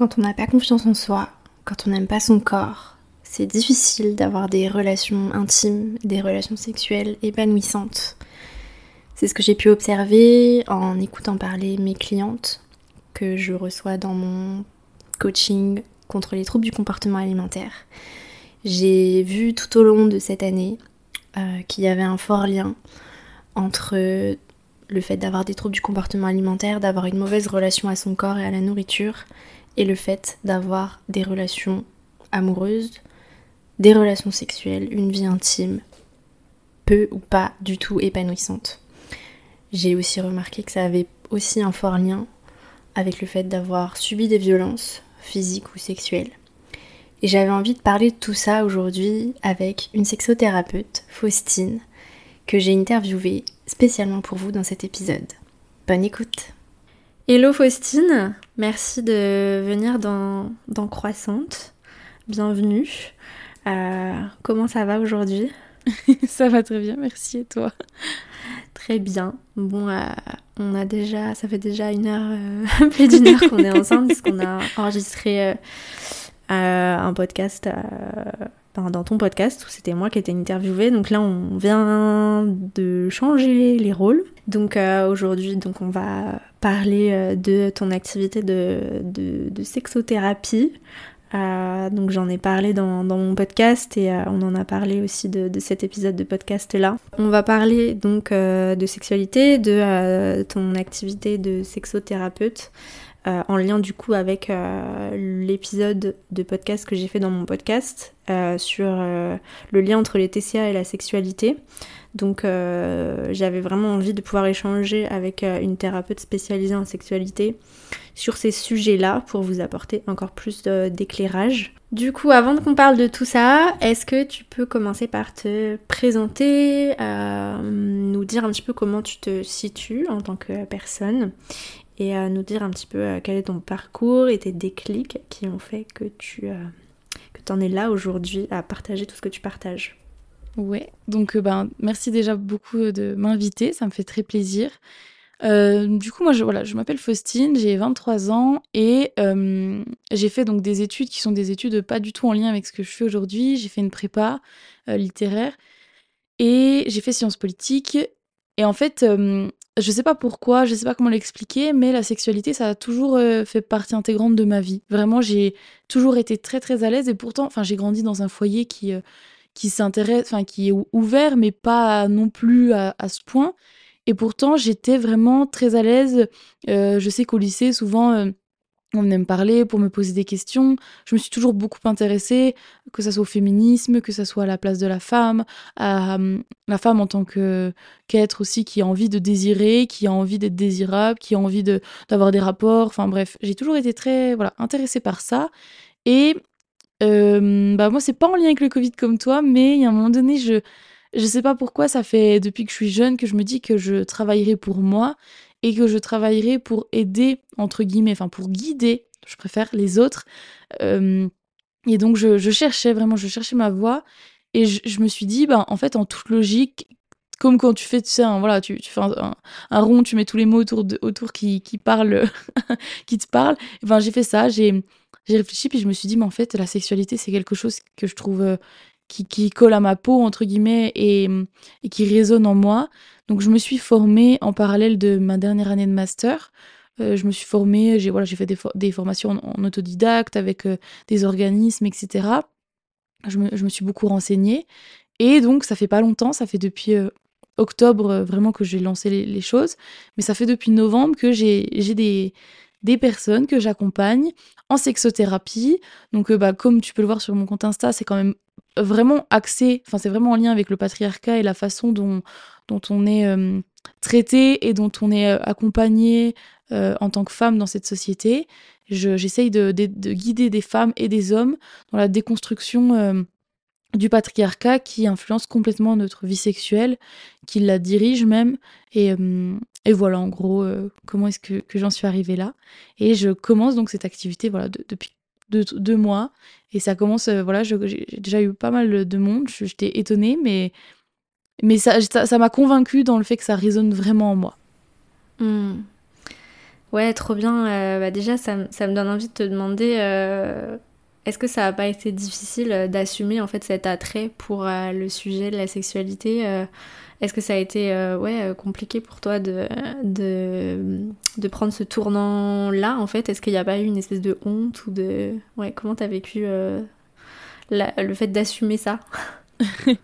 Quand on n'a pas confiance en soi, quand on n'aime pas son corps, c'est difficile d'avoir des relations intimes, des relations sexuelles épanouissantes. C'est ce que j'ai pu observer en écoutant parler mes clientes que je reçois dans mon coaching contre les troubles du comportement alimentaire. J'ai vu tout au long de cette année euh, qu'il y avait un fort lien entre le fait d'avoir des troubles du comportement alimentaire, d'avoir une mauvaise relation à son corps et à la nourriture, et le fait d'avoir des relations amoureuses, des relations sexuelles, une vie intime, peu ou pas du tout épanouissante. J'ai aussi remarqué que ça avait aussi un fort lien avec le fait d'avoir subi des violences physiques ou sexuelles. Et j'avais envie de parler de tout ça aujourd'hui avec une sexothérapeute, Faustine, que j'ai interviewée spécialement pour vous dans cet épisode. Bonne écoute Hello Faustine, merci de venir dans, dans Croissante. Bienvenue. Euh, comment ça va aujourd'hui? Ça va très bien, merci et toi? Très bien. Bon, euh, on a déjà, ça fait déjà une heure, euh, plus d'une heure qu'on est ensemble puisqu'on a enregistré un podcast dans ton podcast où c'était moi qui étais interviewée. Donc là, on vient de changer les rôles. Donc euh, aujourd'hui, donc on va parler euh, de ton activité de, sexothérapie. Euh, donc j'en ai parlé dans, mon podcast et on en a parlé aussi de, cet épisode de podcast là. On va parler donc de sexualité, de ton activité de sexothérapeute. Euh, en lien du coup avec euh, l'épisode de podcast que j'ai fait dans mon podcast euh, sur le lien entre les TCA et la sexualité. Donc j'avais vraiment envie de pouvoir échanger avec une thérapeute spécialisée en sexualité sur ces sujets-là pour vous apporter encore plus d'éclairage. Du coup, avant qu'on parle de tout ça, est-ce que tu peux commencer par te présenter, nous dire un petit peu comment tu te situes en tant que personne et nous dire un petit peu euh, quel est ton parcours et tes déclics qui ont fait que tu euh, que en es là aujourd'hui à partager tout ce que tu partages? Ouais, donc euh, ben, merci déjà beaucoup de m'inviter, ça me fait très plaisir. du coup, moi, je, voilà, je m'appelle Faustine, j'ai 23 ans et j'ai fait donc des études qui sont des études pas du tout en lien avec ce que je fais aujourd'hui. J'ai fait une prépa littéraire et j'ai fait sciences politiques. Et en fait, je sais pas pourquoi, je sais pas comment l'expliquer, mais la sexualité, ça a toujours euh, fait partie intégrante de ma vie. Vraiment, j'ai toujours été très très à l'aise et pourtant, enfin, j'ai grandi dans un foyer qui euh, qui s'intéresse, enfin, qui est ouvert, mais pas non plus à, ce point. Et pourtant, j'étais vraiment très à l'aise. Euh, je sais qu'au lycée, souvent on venait me parler pour me poser des questions. Je me suis toujours beaucoup intéressée, que ce soit au féminisme, que ce soit à la place de la femme, à hum, la femme en tant que qu'être aussi qui a envie de désirer, qui a envie d'être désirable, qui a envie d'avoir des rapports. Enfin bref, j'ai toujours été très voilà intéressée par ça. Et euh, bah moi c'est pas en lien avec le Covid comme toi, mais il y a un moment donné je je sais pas pourquoi ça fait depuis que je suis jeune que je me dis que je travaillerai pour moi et que je travaillerai pour aider, entre guillemets, enfin pour guider, je préfère, les autres. Euh, et donc je, cherchais vraiment, je cherchais ma voie et je, me suis dit, bah, en fait, en toute logique, comme quand tu fais, tu sais, voilà, tu, fais un, rond, tu mets tous les mots autour, de, autour qui, qui parlent, qui te parlent. Et ben, j'ai fait ça, j'ai réfléchi, puis je me suis dit, mais en fait, la sexualité, c'est quelque chose que je trouve euh, qui, colle à ma peau, entre guillemets, et, qui résonne en moi. Donc, je me suis formée en parallèle de ma dernière année de master. Euh, je me suis formée, j'ai voilà, fait des, formations en, autodidacte avec euh, des organismes, etc. Je me, je me, suis beaucoup renseignée. Et donc, ça fait pas longtemps, ça fait depuis octobre vraiment que j'ai lancé les, les, choses. Mais ça fait depuis novembre que j'ai des, des personnes que j'accompagne en sexothérapie. Donc, bah, comme tu peux le voir sur mon compte Insta, c'est quand même vraiment axé, enfin c'est vraiment en lien avec le patriarcat et la façon dont, dont on est euh, traité et dont on est euh, accompagné euh, en tant que femme dans cette société. J'essaye de, guider des femmes et des hommes dans la déconstruction du patriarcat qui influence complètement notre vie sexuelle, qui la dirige même. Et, et voilà en gros comment est-ce que, j'en suis arrivée là. Et je commence donc cette activité voilà, depuis deux, mois. Et ça commence, euh, voilà, j'ai déjà eu pas mal de monde. J'étais étonnée, mais, mais ça m'a ça, m'a convaincue dans le fait que ça résonne vraiment en moi. Hmm. Ouais, trop bien. bah déjà, ça, ça, me donne envie de te demander est-ce que ça n'a pas été difficile d'assumer en fait cet attrait pour le sujet de la sexualité est-ce que ça a été euh, ouais, euh, compliqué pour toi de, de, prendre ce tournant-là, en fait? Est-ce qu'il n'y a pas eu une espèce de honte ou de... Ouais, comment t'as vécu euh, le fait d'assumer ça?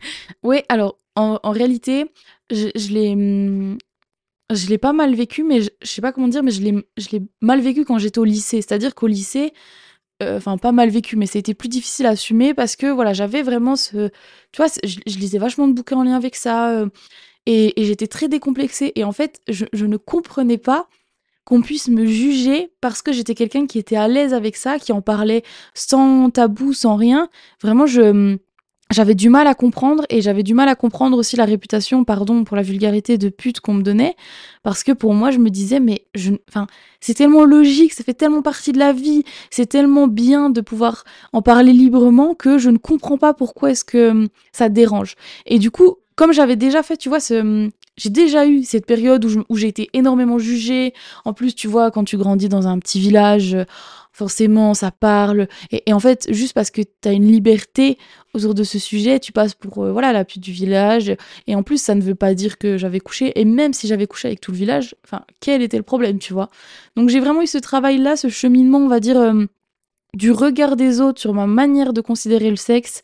Oui, alors, en, en réalité, je, je l'ai... Hum, je l'ai pas mal vécu, mais je, je sais pas comment dire, mais je l'ai mal vécu quand j'étais au lycée. C'est-à-dire qu'au lycée, euh, enfin pas mal vécu, mais été plus difficile à assumer parce que voilà, j'avais vraiment ce, tu vois, je, lisais vachement de bouquins en lien avec ça euh, et, j'étais très décomplexée et en fait, je ne comprenais pas qu'on puisse me juger parce que j'étais quelqu'un qui était à l'aise avec ça, qui en parlait sans tabou, sans rien. Vraiment, je j'avais du mal à comprendre et j'avais du mal à comprendre aussi la réputation, pardon pour la vulgarité de pute qu'on me donnait, parce que pour moi je me disais mais je, enfin c'est tellement logique, ça fait tellement partie de la vie, c'est tellement bien de pouvoir en parler librement que je ne comprends pas pourquoi est-ce que hum, ça dérange. Et du coup, comme j'avais déjà fait, tu vois, ce, hum, j'ai déjà eu cette période où, où j'ai été énormément jugée. En plus, tu vois, quand tu grandis dans un petit village, forcément, ça parle. Et, en fait, juste parce que tu as une liberté autour de ce sujet, tu passes pour euh, voilà la pute du village. Et en plus, ça ne veut pas dire que j'avais couché. Et même si j'avais couché avec tout le village, enfin, quel était le problème, tu vois? Donc j'ai vraiment eu ce travail-là, ce cheminement, on va dire, euh, du regard des autres sur ma manière de considérer le sexe,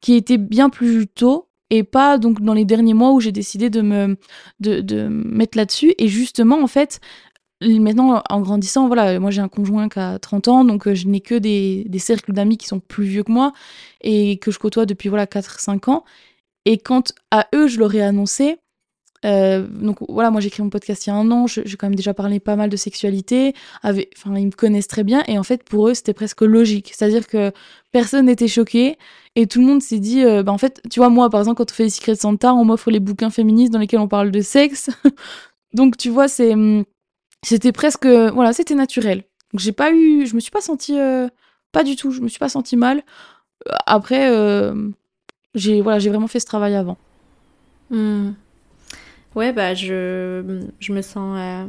qui était bien plus tôt et pas donc dans les derniers mois où j'ai décidé de me de, de mettre là-dessus et justement en fait maintenant, en grandissant, voilà, moi j'ai un conjoint qui a 30 ans, donc euh, je n'ai que des, des cercles d'amis qui sont plus vieux que moi et que je côtoie depuis voilà 4-5 ans. Et quand à eux je leur ai annoncé, euh, donc voilà, moi j'ai créé mon podcast il y a un an, j'ai quand même déjà parlé pas mal de sexualité, enfin ils me connaissent très bien et en fait pour eux c'était presque logique, c'est-à-dire que personne n'était choqué et tout le monde s'est dit, euh, bah en fait tu vois moi par exemple quand on fait les Secrets de Santa, on m'offre les bouquins féministes dans lesquels on parle de sexe, donc tu vois c'est hum, c'était presque voilà c'était naturel. Donc j'ai pas eu je me suis pas sentie euh, pas du tout je me suis pas sentie mal. Après euh, j'ai voilà j'ai vraiment fait ce travail avant. Hmm. ouais bah je je me sens euh,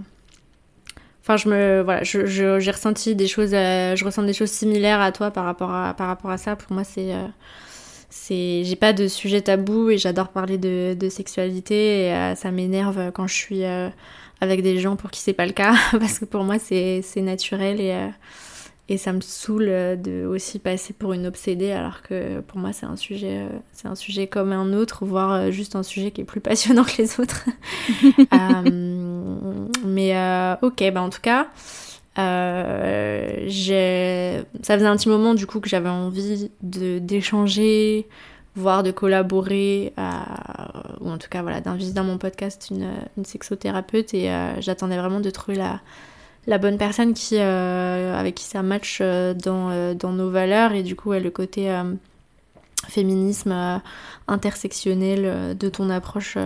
enfin je me voilà je, j'ai ressenti des choses je ressens des choses similaires à toi par rapport à par rapport à ça. Pour moi c'est c'est j'ai pas de sujet tabou et j'adore parler de, de sexualité et ça m'énerve quand je suis avec des gens pour qui c'est pas le cas, parce que pour moi c'est naturel et, euh, et ça me saoule de aussi passer pour une obsédée, alors que pour moi c'est un sujet, euh, c'est un sujet comme un autre, voire euh, juste un sujet qui est plus passionnant que les autres. mais ok, bah en tout cas. Euh, ça faisait un petit moment du coup que j'avais envie de d'échanger voire de collaborer, euh, ou en tout cas voilà, d'inviter dans mon podcast une, une sexothérapeute et euh, j'attendais vraiment de trouver la, la bonne personne qui, euh, avec qui ça match dans, dans, nos valeurs et du coup le côté féminisme intersectionnel de ton approche,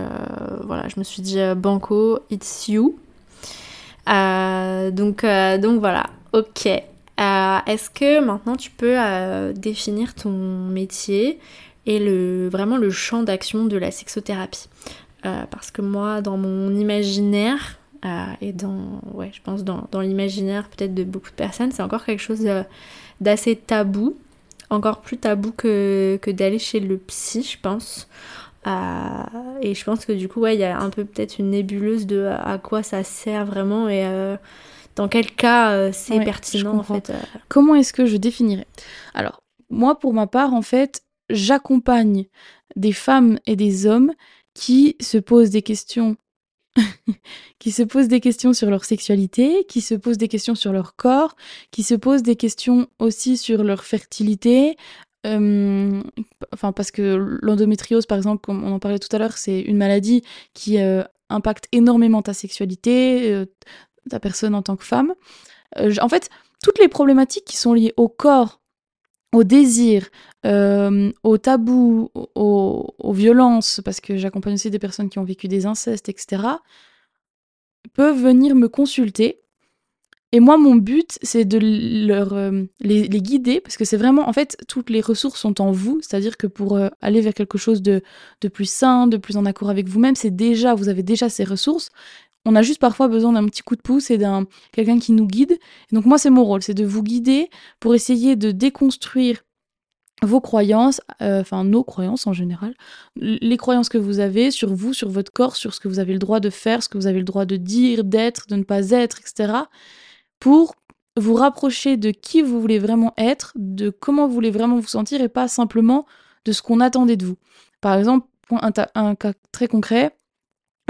voilà, je me suis dit banco, it's you. donc, donc voilà, ok. Est-ce que maintenant tu peux définir ton métier? Et le, vraiment le champ d'action de la sexothérapie. Euh, parce que moi, dans mon imaginaire, euh, et dans, ouais, je pense dans, dans l'imaginaire peut-être de beaucoup de personnes, c'est encore quelque chose euh, d'assez tabou, encore plus tabou que, que d'aller chez le psy, je pense. et je pense que du coup, ouais, il y a un peu peut-être une nébuleuse de à quoi ça sert vraiment et dans quel cas c'est pertinent en fait. Comment est-ce que je définirais? Alors, moi, pour ma part, en fait, j'accompagne des femmes et des hommes qui se posent des questions qui se posent des questions sur leur sexualité, qui se posent des questions sur leur corps, qui se posent des questions aussi sur leur fertilité. Euh, parce que l'endométriose, par exemple, comme on en parlait tout à l'heure, c'est une maladie qui euh, impacte énormément ta sexualité, euh, ta personne en tant que femme. en fait, toutes les problématiques qui sont liées au corps, au désir, euh, au tabou, aux, violences, parce que j'accompagne aussi des personnes qui ont vécu des incestes, etc., peuvent venir me consulter. Et moi, mon but, c'est de leur, euh, les, guider, parce que c'est vraiment, en fait, toutes les ressources sont en vous, c'est-à-dire que pour euh, aller vers quelque chose de, de plus sain, de plus en accord avec vous-même, c'est déjà, vous avez déjà ces ressources. On a juste parfois besoin d'un petit coup de pouce et d'un quelqu'un qui nous guide. donc moi, c'est mon rôle, c'est de vous guider pour essayer de déconstruire vos croyances, euh, enfin nos croyances en général, les croyances que vous avez sur vous, sur votre corps, sur ce que vous avez le droit de faire, ce que vous avez le droit de dire, d'être, de ne pas être, etc. Pour vous rapprocher de qui vous voulez vraiment être, de comment vous voulez vraiment vous sentir et pas simplement de ce qu'on attendait de vous. Par exemple, un, un cas très concret,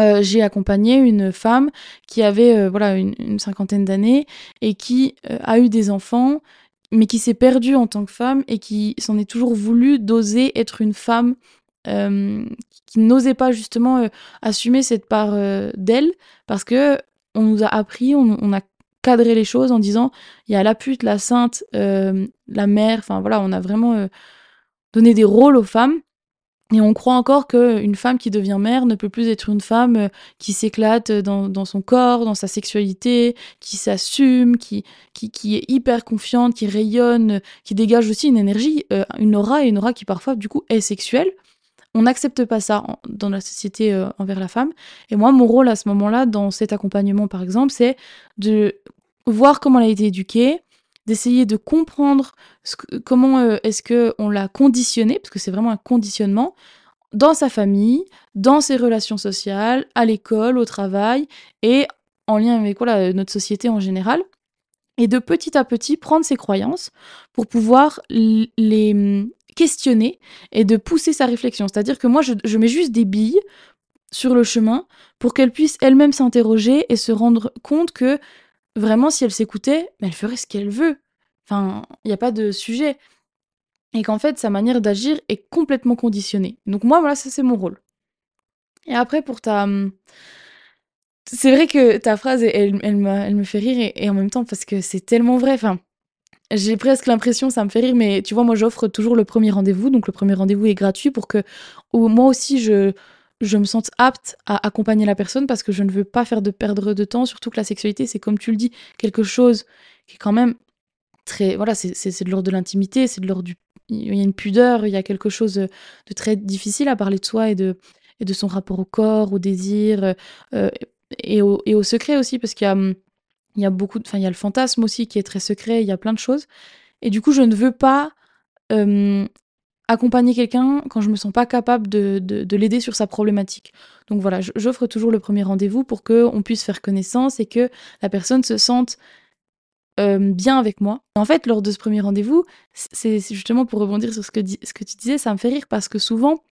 euh, j'ai accompagné une femme qui avait euh, voilà une, cinquantaine d'années et qui euh, a eu des enfants, mais qui s'est perdue en tant que femme et qui s'en est toujours voulu d'oser être une femme qui n'osait pas justement assumer cette part d'elle parce que on nous a appris, on, on, a cadré les choses en disant il y a la pute, la sainte, la mère, enfin voilà, on a vraiment donné des rôles aux femmes et on croit encore qu'une femme qui devient mère ne peut plus être une femme euh, qui s'éclate dans, son corps, dans sa sexualité, qui s'assume, qui, qui, est hyper confiante, qui rayonne, qui dégage aussi une énergie, euh, une aura, et une aura qui parfois du coup est sexuelle. On n'accepte pas ça dans la société euh, envers la femme. Et moi, mon rôle à ce moment-là, dans cet accompagnement par exemple, c'est de voir comment elle a été éduquée, d'essayer de comprendre comment euh, est-ce que on l'a conditionné, parce que c'est vraiment un conditionnement, dans sa famille, dans ses relations sociales, à l'école, au travail, et en lien avec voilà, notre société en général, et de petit à petit prendre ses croyances pour pouvoir les hum, questionner et de pousser sa réflexion. C'est-à-dire que moi, je mets juste des billes sur le chemin pour qu'elle puisse elle-même s'interroger et se rendre compte que vraiment, si elle s'écoutait, elle ferait ce qu'elle veut. Enfin, il n'y a pas de sujet. Et qu'en fait, sa manière d'agir est complètement conditionnée. Donc moi, voilà, ça c'est mon rôle. Et après, pour ta... Hum, c'est vrai que ta phrase, elle, elle, me, fait rire et, en même temps, parce que c'est tellement vrai. Enfin, j'ai presque l'impression, ça me fait rire, mais tu vois, moi, j'offre toujours le premier rendez-vous. Donc, le premier rendez-vous est gratuit pour que moi aussi, je, je me sente apte à accompagner la personne parce que je ne veux pas faire de perdre de temps, surtout que la sexualité, c'est comme tu le dis, quelque chose qui est quand même très. Voilà, c'est de l'ordre de l'intimité, c'est de l'ordre du. Il y a une pudeur, il y a quelque chose de très difficile à parler de soi et de, et de son rapport au corps, au désir euh, et, au, et, au, secret aussi, parce qu'il y a, il y a beaucoup. Enfin, il y a le fantasme aussi qui est très secret, il y a plein de choses. Et du coup, je ne veux pas accompagner quelqu'un quand je me sens pas capable de, de, l'aider sur sa problématique. Donc voilà, j'offre toujours le premier rendez-vous pour qu'on puisse faire connaissance et que la personne se sente euh, bien avec moi. En fait, lors de ce premier rendez-vous, c'est justement pour rebondir sur ce que, ce que tu disais, ça me fait rire parce que souvent,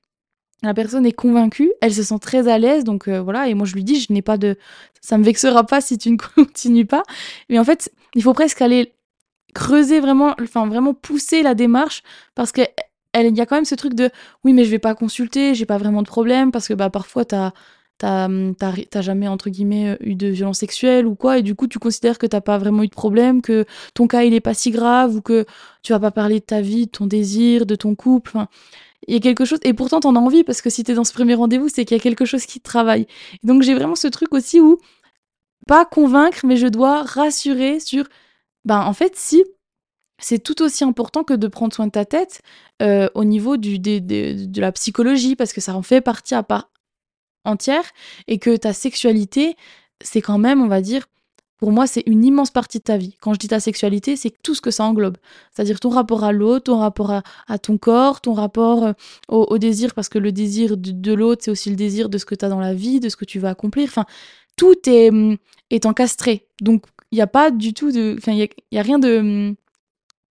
la personne est convaincue, elle se sent très à l'aise, donc euh, voilà, et moi je lui dis, je n'ai pas de... Ça me vexera pas si tu ne continues pas. Mais en fait, il faut presque aller creuser vraiment, enfin vraiment pousser la démarche parce que il y a quand même ce truc de oui mais je vais pas consulter, j'ai pas vraiment de problème parce que bah parfois t'as t'as jamais entre guillemets euh, eu de violence sexuelle ou quoi et du coup tu considères que t'as pas vraiment eu de problème, que ton cas il est pas si grave ou que tu vas pas parler de ta vie, de ton désir, de ton couple. Il y a quelque chose et pourtant t'en as envie parce que si t'es dans ce premier rendez-vous c'est qu'il y a quelque chose qui travaille. Donc j'ai vraiment ce truc aussi où pas convaincre mais je dois rassurer sur ben en fait si c'est tout aussi important que de prendre soin de ta tête euh, au niveau du, de la psychologie, parce que ça en fait partie à part entière, et que ta sexualité, c'est quand même, on va dire, pour moi, c'est une immense partie de ta vie. Quand je dis ta sexualité, c'est tout ce que ça englobe. C'est-à-dire ton rapport à l'autre, ton rapport à, ton corps, ton rapport euh, au, désir, parce que le désir de, l'autre, c'est aussi le désir de ce que tu as dans la vie, de ce que tu veux accomplir. Enfin, tout est, hum, est encastré. Donc, il n'y a pas du tout de. Enfin, il n'y a, rien de hum,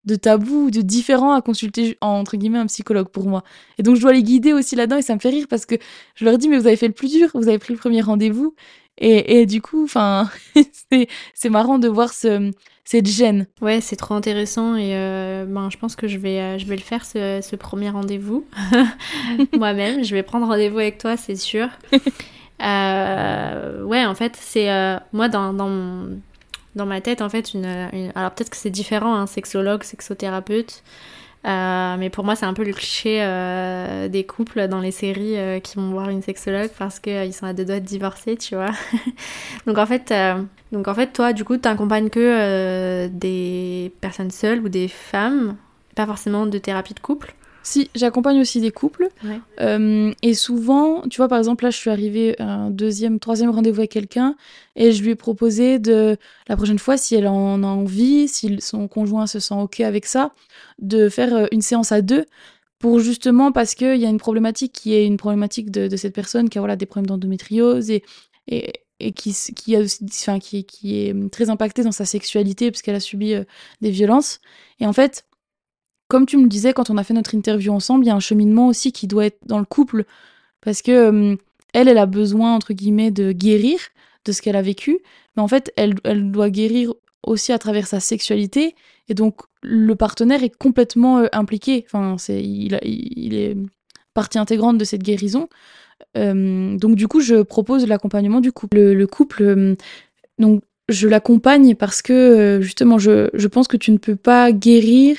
de tabou, de différent à consulter entre guillemets un psychologue pour moi. Et donc je dois les guider aussi là-dedans et ça me fait rire parce que je leur dis mais vous avez fait le plus dur, vous avez pris le premier rendez-vous et, du coup enfin c'est marrant de voir ce, cette gêne. Ouais c'est trop intéressant et euh, ben je pense que je vais euh, je vais le faire ce, premier rendez-vous moi-même. Je vais prendre rendez-vous avec toi c'est sûr. Euh, ouais en fait c'est moi dans, dans mon dans ma tête, en fait, une, alors peut-être que c'est différent, hein, sexologue, sexothérapeute, euh, mais pour moi, c'est un peu le cliché euh, des couples dans les séries euh, qui vont voir une sexologue parce qu'ils sont à deux doigts de divorcer, tu vois. donc, en fait, donc, en fait, toi, du coup, tu n'accompagnes que des personnes seules ou des femmes, pas forcément de thérapie de couple Si, j'accompagne aussi des couples. Euh, et souvent, tu vois, par exemple, là, je suis arrivée à un deuxième, troisième rendez-vous avec quelqu'un et je lui ai proposé de, la prochaine fois, si elle en a envie, si son conjoint se sent OK avec ça, de faire euh, une séance à deux pour justement parce qu'il y a une problématique qui est une problématique de, cette personne qui a voilà, des problèmes d'endométriose et, et, et qui, qui, a, enfin, qui, qui est très impactée dans sa sexualité parce qu'elle a subi euh, des violences. Et en fait, comme tu me disais quand on a fait notre interview ensemble, il y a un cheminement aussi qui doit être dans le couple parce que euh, elle, elle a besoin entre guillemets de guérir de ce qu'elle a vécu, mais en fait, elle, elle doit guérir aussi à travers sa sexualité et donc le partenaire est complètement euh, impliqué. Enfin, c'est il, est partie intégrante de cette guérison. Euh, donc du coup, je propose l'accompagnement du couple. Le, couple, donc je l'accompagne parce que justement, je, je pense que tu ne peux pas guérir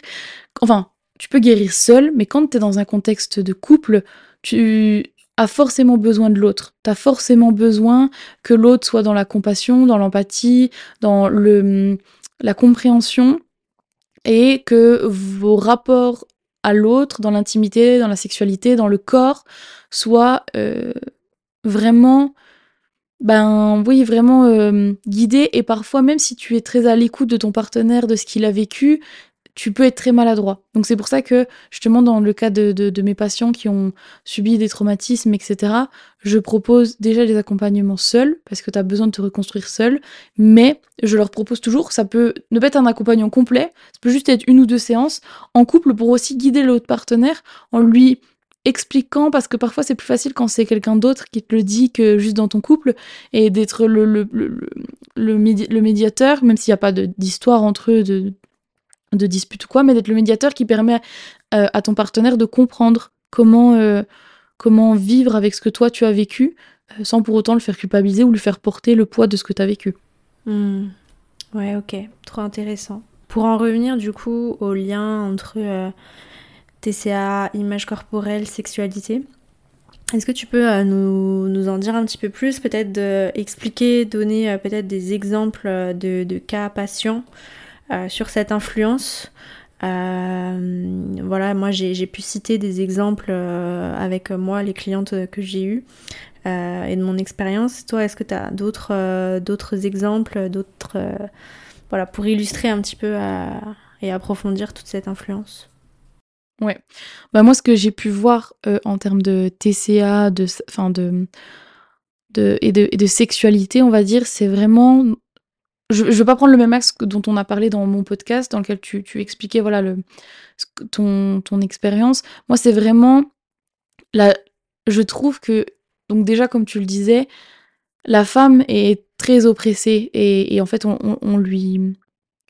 Enfin, tu peux guérir seul, mais quand tu es dans un contexte de couple, tu as forcément besoin de l'autre. Tu as forcément besoin que l'autre soit dans la compassion, dans l'empathie, dans le, la compréhension et que vos rapports à l'autre, dans l'intimité, dans la sexualité, dans le corps, soient euh, vraiment ben oui, vraiment euh, guidés et parfois même si tu es très à l'écoute de ton partenaire, de ce qu'il a vécu, tu peux être très maladroit. Donc c'est pour ça que justement dans le cas de, de, mes patients qui ont subi des traumatismes, etc., je propose déjà des accompagnements seuls, parce que tu as besoin de te reconstruire seul, mais je leur propose toujours, ça peut ne pas être un accompagnement complet, ça peut juste être une ou deux séances en couple pour aussi guider l'autre partenaire en lui expliquant, parce que parfois c'est plus facile quand c'est quelqu'un d'autre qui te le dit que juste dans ton couple, et d'être le, le, le, le, médiateur, même s'il n'y a pas d'histoire entre eux, de, de dispute ou quoi, mais d'être le médiateur qui permet euh, à ton partenaire de comprendre comment, euh, comment vivre avec ce que toi tu as vécu, euh, sans pour autant le faire culpabiliser ou lui faire porter le poids de ce que tu as vécu. Hmm. Ouais, ok, trop intéressant. Pour en revenir du coup au lien entre TCA, image corporelle, sexualité, est-ce que tu peux nous, nous, en dire un petit peu plus, peut-être expliquer, donner peut-être des exemples de, de cas patients euh, sur cette influence. Euh, voilà, moi j'ai pu citer des exemples euh, avec moi, les clientes que j'ai eues et de mon expérience. Toi, est-ce que tu as d'autres exemples, d'autres voilà, pour illustrer un petit peu et approfondir toute cette influence? Ouais. Bah moi, ce que j'ai pu voir en termes de TCA, de, enfin de, de, et de sexualité, on va dire, c'est vraiment je, ne veux pas prendre le même axe dont on a parlé dans mon podcast, dans lequel tu, expliquais voilà ton, expérience. Moi, c'est vraiment la, je trouve que donc déjà comme tu le disais, la femme est très oppressée et, en fait on, lui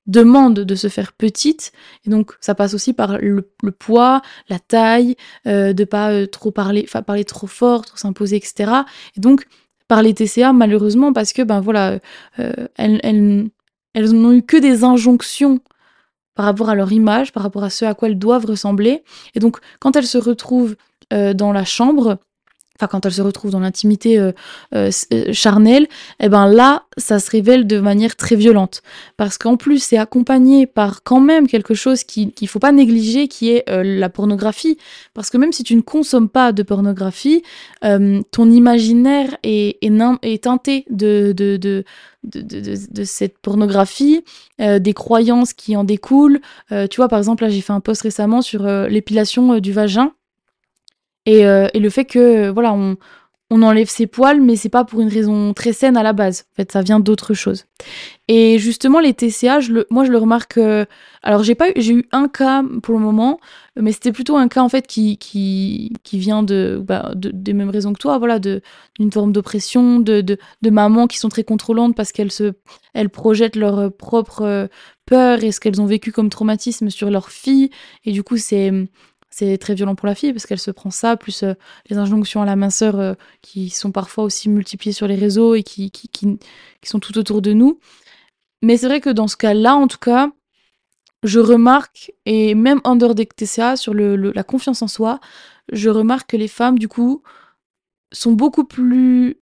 demande de se faire petite et donc ça passe aussi par le, poids, la taille, euh, de pas euh, trop parler, parler trop fort, trop s'imposer, etc. Et donc par les TCA malheureusement parce que ben voilà euh, elles, elles, n'ont eu que des injonctions par rapport à leur image, par rapport à ce à quoi elles doivent ressembler. Et donc quand elles se retrouvent euh, dans la chambre, quand elles se retrouvent dans l'intimité euh, euh, euh, charnelle, eh ben là, ça se révèle de manière très violente. Parce qu'en plus, c'est accompagné par quand même quelque chose qu'il ne faut pas négliger, qui est la pornographie. Parce que même si tu ne consommes pas de pornographie, ton imaginaire est, est, teinté de, de, de de, cette pornographie, des croyances qui en découlent. tu vois, par exemple, là, j'ai fait un post récemment sur l'épilation du vagin. Euh, et, le fait que, voilà, on, on enlève ses poils, mais c'est pas pour une raison très saine à la base. En fait, ça vient d'autre chose. Et justement, les TCA, le, moi, je le remarque. Euh, alors, j'ai pas, j'ai eu un cas pour le moment, mais c'était plutôt un cas en fait qui qui, qui vient de, bah, des mêmes raisons que toi, voilà, de d'une forme d'oppression, de, de, de mamans qui sont très contrôlantes parce qu'elles se, elles projettent leur propre peur et ce qu'elles ont vécu comme traumatisme sur leur fille, et du coup, c'est c'est très violent pour la fille parce qu'elle se prend ça, plus euh, les injonctions à la minceur euh, qui sont parfois aussi multipliées sur les réseaux et qui, qui, qui, sont tout autour de nous. Mais c'est vrai que dans ce cas-là, en tout cas, je remarque, et même en dehors des TCA, sur le, la confiance en soi, je remarque que les femmes, du coup, sont beaucoup plus.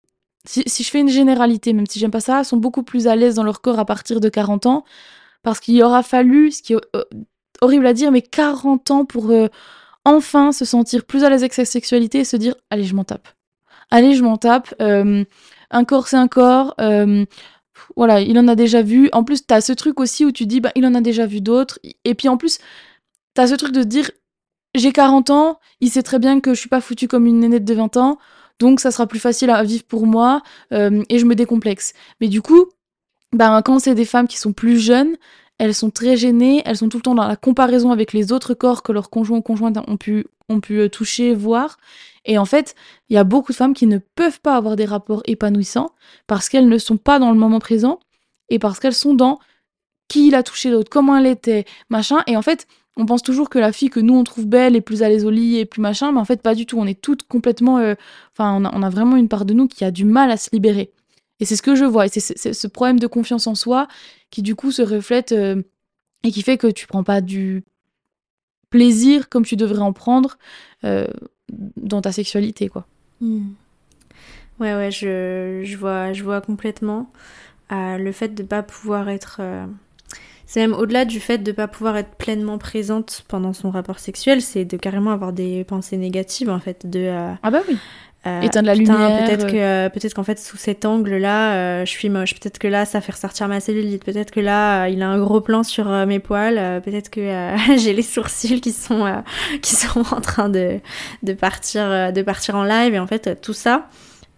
Si, si je fais une généralité, même si j'aime pas ça, sont beaucoup plus à l'aise dans leur corps à partir de 40 ans, parce qu'il aura fallu, ce qui est euh, horrible à dire, mais 40 ans pour enfin se sentir plus à l'aise avec sa sexualité et se dire allez je m'en tape. Allez je m'en tape euh, un corps c'est un corps euh, voilà il en a déjà vu. En plus t'as ce truc aussi où tu dis bah il en a déjà vu d'autres. Et puis en plus t'as ce truc de dire j'ai 40 ans il sait très bien que je suis pas foutue comme une nénette de 20 ans donc ça sera plus facile à vivre pour moi euh, et je me décomplexe. Mais du coup ben, quand c'est des femmes qui sont plus jeunes, elles sont très gênées, elles sont tout le temps dans la comparaison avec les autres corps que leurs conjoints ou conjointes ont pu, euh, toucher, voir. Et en fait, il y a beaucoup de femmes qui ne peuvent pas avoir des rapports épanouissants parce qu'elles ne sont pas dans le moment présent et parce qu'elles sont dans qui l'a touché l'autre, comment elle était, machin. Et en fait, on pense toujours que la fille que nous on trouve belle est plus à l'aise au lit et plus machin, mais en fait pas du tout. On est toutes complètement, euh, enfin on, a, vraiment une part de nous qui a du mal à se libérer. Et c'est ce que je vois. Et c'est ce problème de confiance en soi qui, du coup, se reflète euh, et qui fait que tu prends pas du plaisir comme tu devrais en prendre euh, dans ta sexualité, quoi. Hmm. Ouais, ouais, je, je, vois, je vois complètement. Euh, le fait de pas pouvoir être. C'est même au-delà du fait de pas pouvoir être pleinement présente pendant son rapport sexuel, c'est de carrément avoir des pensées négatives, en fait. De, ah bah oui. Euh, Éteindre la lumière. Peut-être que euh, peut-être qu'en fait sous cet angle-là, euh, je suis moche. Peut-être que là, ça fait ressortir ma cellulite. Peut-être que là, il a un gros plan sur mes poils. peut-être que j'ai les sourcils qui sont qui sont en train de de partir de partir en live. Et en fait, tout ça,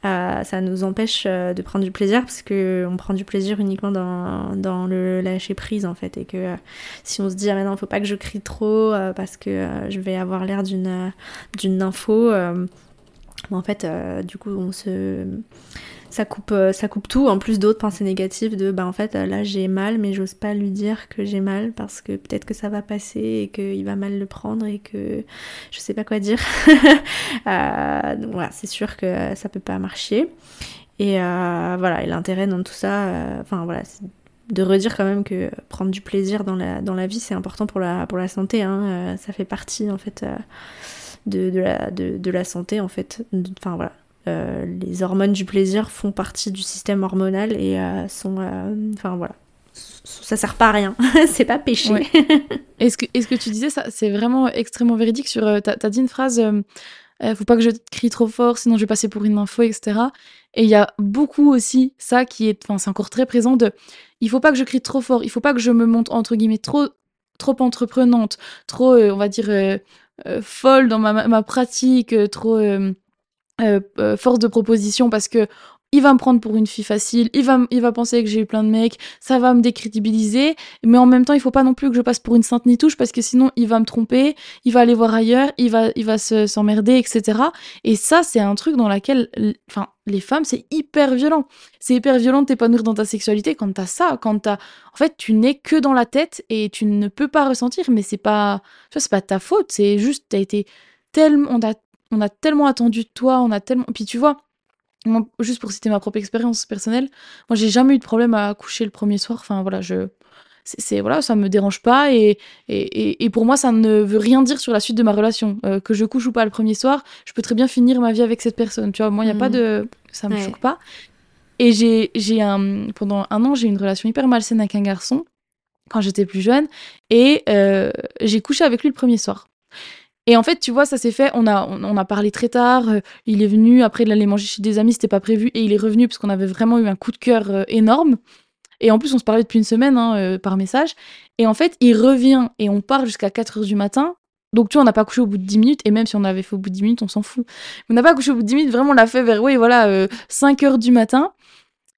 ça nous empêche de prendre du plaisir parce que on prend du plaisir uniquement dans, dans le lâcher prise en fait et que si on se dit ah maintenant faut pas que je crie trop parce que je vais avoir l'air d'une d'une info en fait, euh, du coup, on se... ça, coupe, euh, ça coupe tout, en plus d'autres pensées négatives de bah en fait là j'ai mal mais j'ose pas lui dire que j'ai mal parce que peut-être que ça va passer et qu'il va mal le prendre et que je sais pas quoi dire. euh, donc voilà, c'est sûr que ça peut pas marcher. Et voilà, et l'intérêt dans tout ça, enfin voilà, de redire quand même que prendre du plaisir dans la, dans la vie c'est important pour la, pour la santé, hein, ça fait partie en fait de, de, la, de, de, la santé en fait. Enfin voilà. Euh, les hormones du plaisir font partie du système hormonal et euh, sont. Euh, enfin voilà. Ça sert pas à rien, c'est pas péché. Est-ce que, est que tu disais ça C'est vraiment extrêmement véridique. sur T'as as dit une phrase faut pas que je crie trop fort, sinon je vais passer pour une info, etc. Et il y a beaucoup aussi ça qui est, enfin c'est encore très présent de, il faut pas que je crie trop fort, il faut pas que je me monte entre guillemets trop, trop entreprenante, trop, on va dire, euh, folle dans ma, ma pratique, euh, trop euh, force de proposition parce que il va me prendre pour une fille facile, il va, il va penser que j'ai eu plein de mecs, ça va me décrédibiliser, mais en même temps, il faut pas non plus que je passe pour une sainte nitouche parce que sinon, il va me tromper, il va aller voir ailleurs, il va, il va s'emmerder, etc. Et ça, c'est un truc dans lequel, enfin, les femmes, c'est hyper violent. C'est hyper violent de t'épanouir dans ta sexualité quand t'as ça, quand t'as, en fait, tu n'es que dans la tête et tu ne peux pas ressentir, mais c'est pas, c'est pas ta faute, c'est juste, t'as été tellement, on a, on a tellement attendu de toi, on a tellement, puis tu vois, juste pour citer ma propre expérience personnelle, moi j'ai jamais eu de problème à coucher le premier soir. Enfin voilà, je c'est voilà, ça me dérange pas et, et, et, pour moi ça ne veut rien dire sur la suite de ma relation. Euh, que je couche ou pas le premier soir, je peux très bien finir ma vie avec cette personne. Tu vois, moi il y a pas mm. de ça me choque pas. Et j'ai j'ai un pendant un an j'ai eu une relation hyper malsaine avec un garçon quand j'étais plus jeune et euh, j'ai couché avec lui le premier soir. Et en fait, tu vois, ça s'est fait. On a, on, a parlé très tard. Euh, il est venu. Après, allait manger chez des amis. C'était pas prévu. Et il est revenu parce qu'on avait vraiment eu un coup de cœur euh, énorme. Et en plus, on se parlait depuis une semaine hein, euh, par message. Et en fait, il revient et on part jusqu'à 4 heures du matin. Donc, tu vois, on n'a pas couché au bout de 10 minutes. Et même si on avait fait au bout de 10 minutes, on s'en fout. On n'a pas couché au bout de 10 minutes. Vraiment, on l'a fait vers, oui, voilà, 5 heures du matin.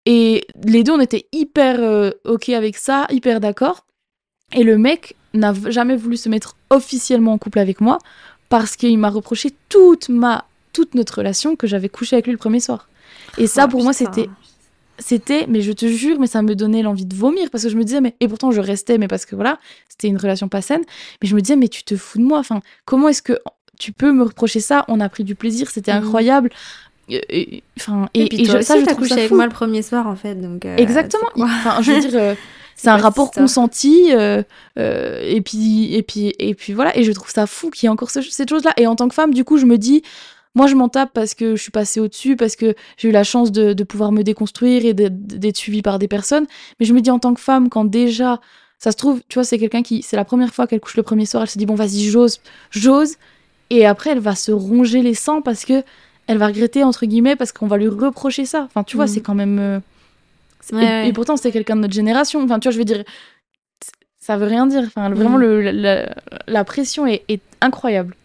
Et les deux, on était hyper OK avec ça, hyper d'accord. Et le mec n'a jamais voulu se mettre officiellement en couple avec moi parce qu'il m'a reproché toute ma toute notre relation que j'avais couché avec lui le premier soir. Et ça, oh, pour moi, c'était c'était, mais je te jure, mais ça me donnait l'envie de vomir parce que je me disais, mais et pourtant je restais, mais parce que voilà, c'était une relation pas saine. Mais je me disais, mais tu te fous de moi. Enfin, comment est-ce que tu peux me reprocher ça? On a pris du plaisir, c'était mmh. incroyable. Enfin, et, puis toi ça, t'as couché avec moi le premier soir en fait, donc. Euh, Exactement. Enfin, je veux dire. Euh, c'est un rapport consenti euh, euh, et puis et puis et puis voilà et je trouve ça fou qu'il y ait encore cette chose là et en tant que femme du coup je me dis moi je m'en tape parce que je suis passée au dessus parce que j'ai eu la chance de, de, pouvoir me déconstruire et d'être suivie par des personnes mais je me dis en tant que femme quand déjà ça se trouve tu vois c'est quelqu'un qui c'est la première fois qu'elle couche le premier soir elle se dit bon vas-y j'ose j'ose et après elle va se ronger les sangs parce que elle va regretter entre guillemets parce qu'on va lui reprocher ça. Enfin, tu vois, c'est mm. quand même. Euh, et, pourtant, c'était quelqu'un de notre génération. Enfin, tu vois, je veux dire, ça veut rien dire. Enfin, vraiment, mm. le, la, pression est, incroyable.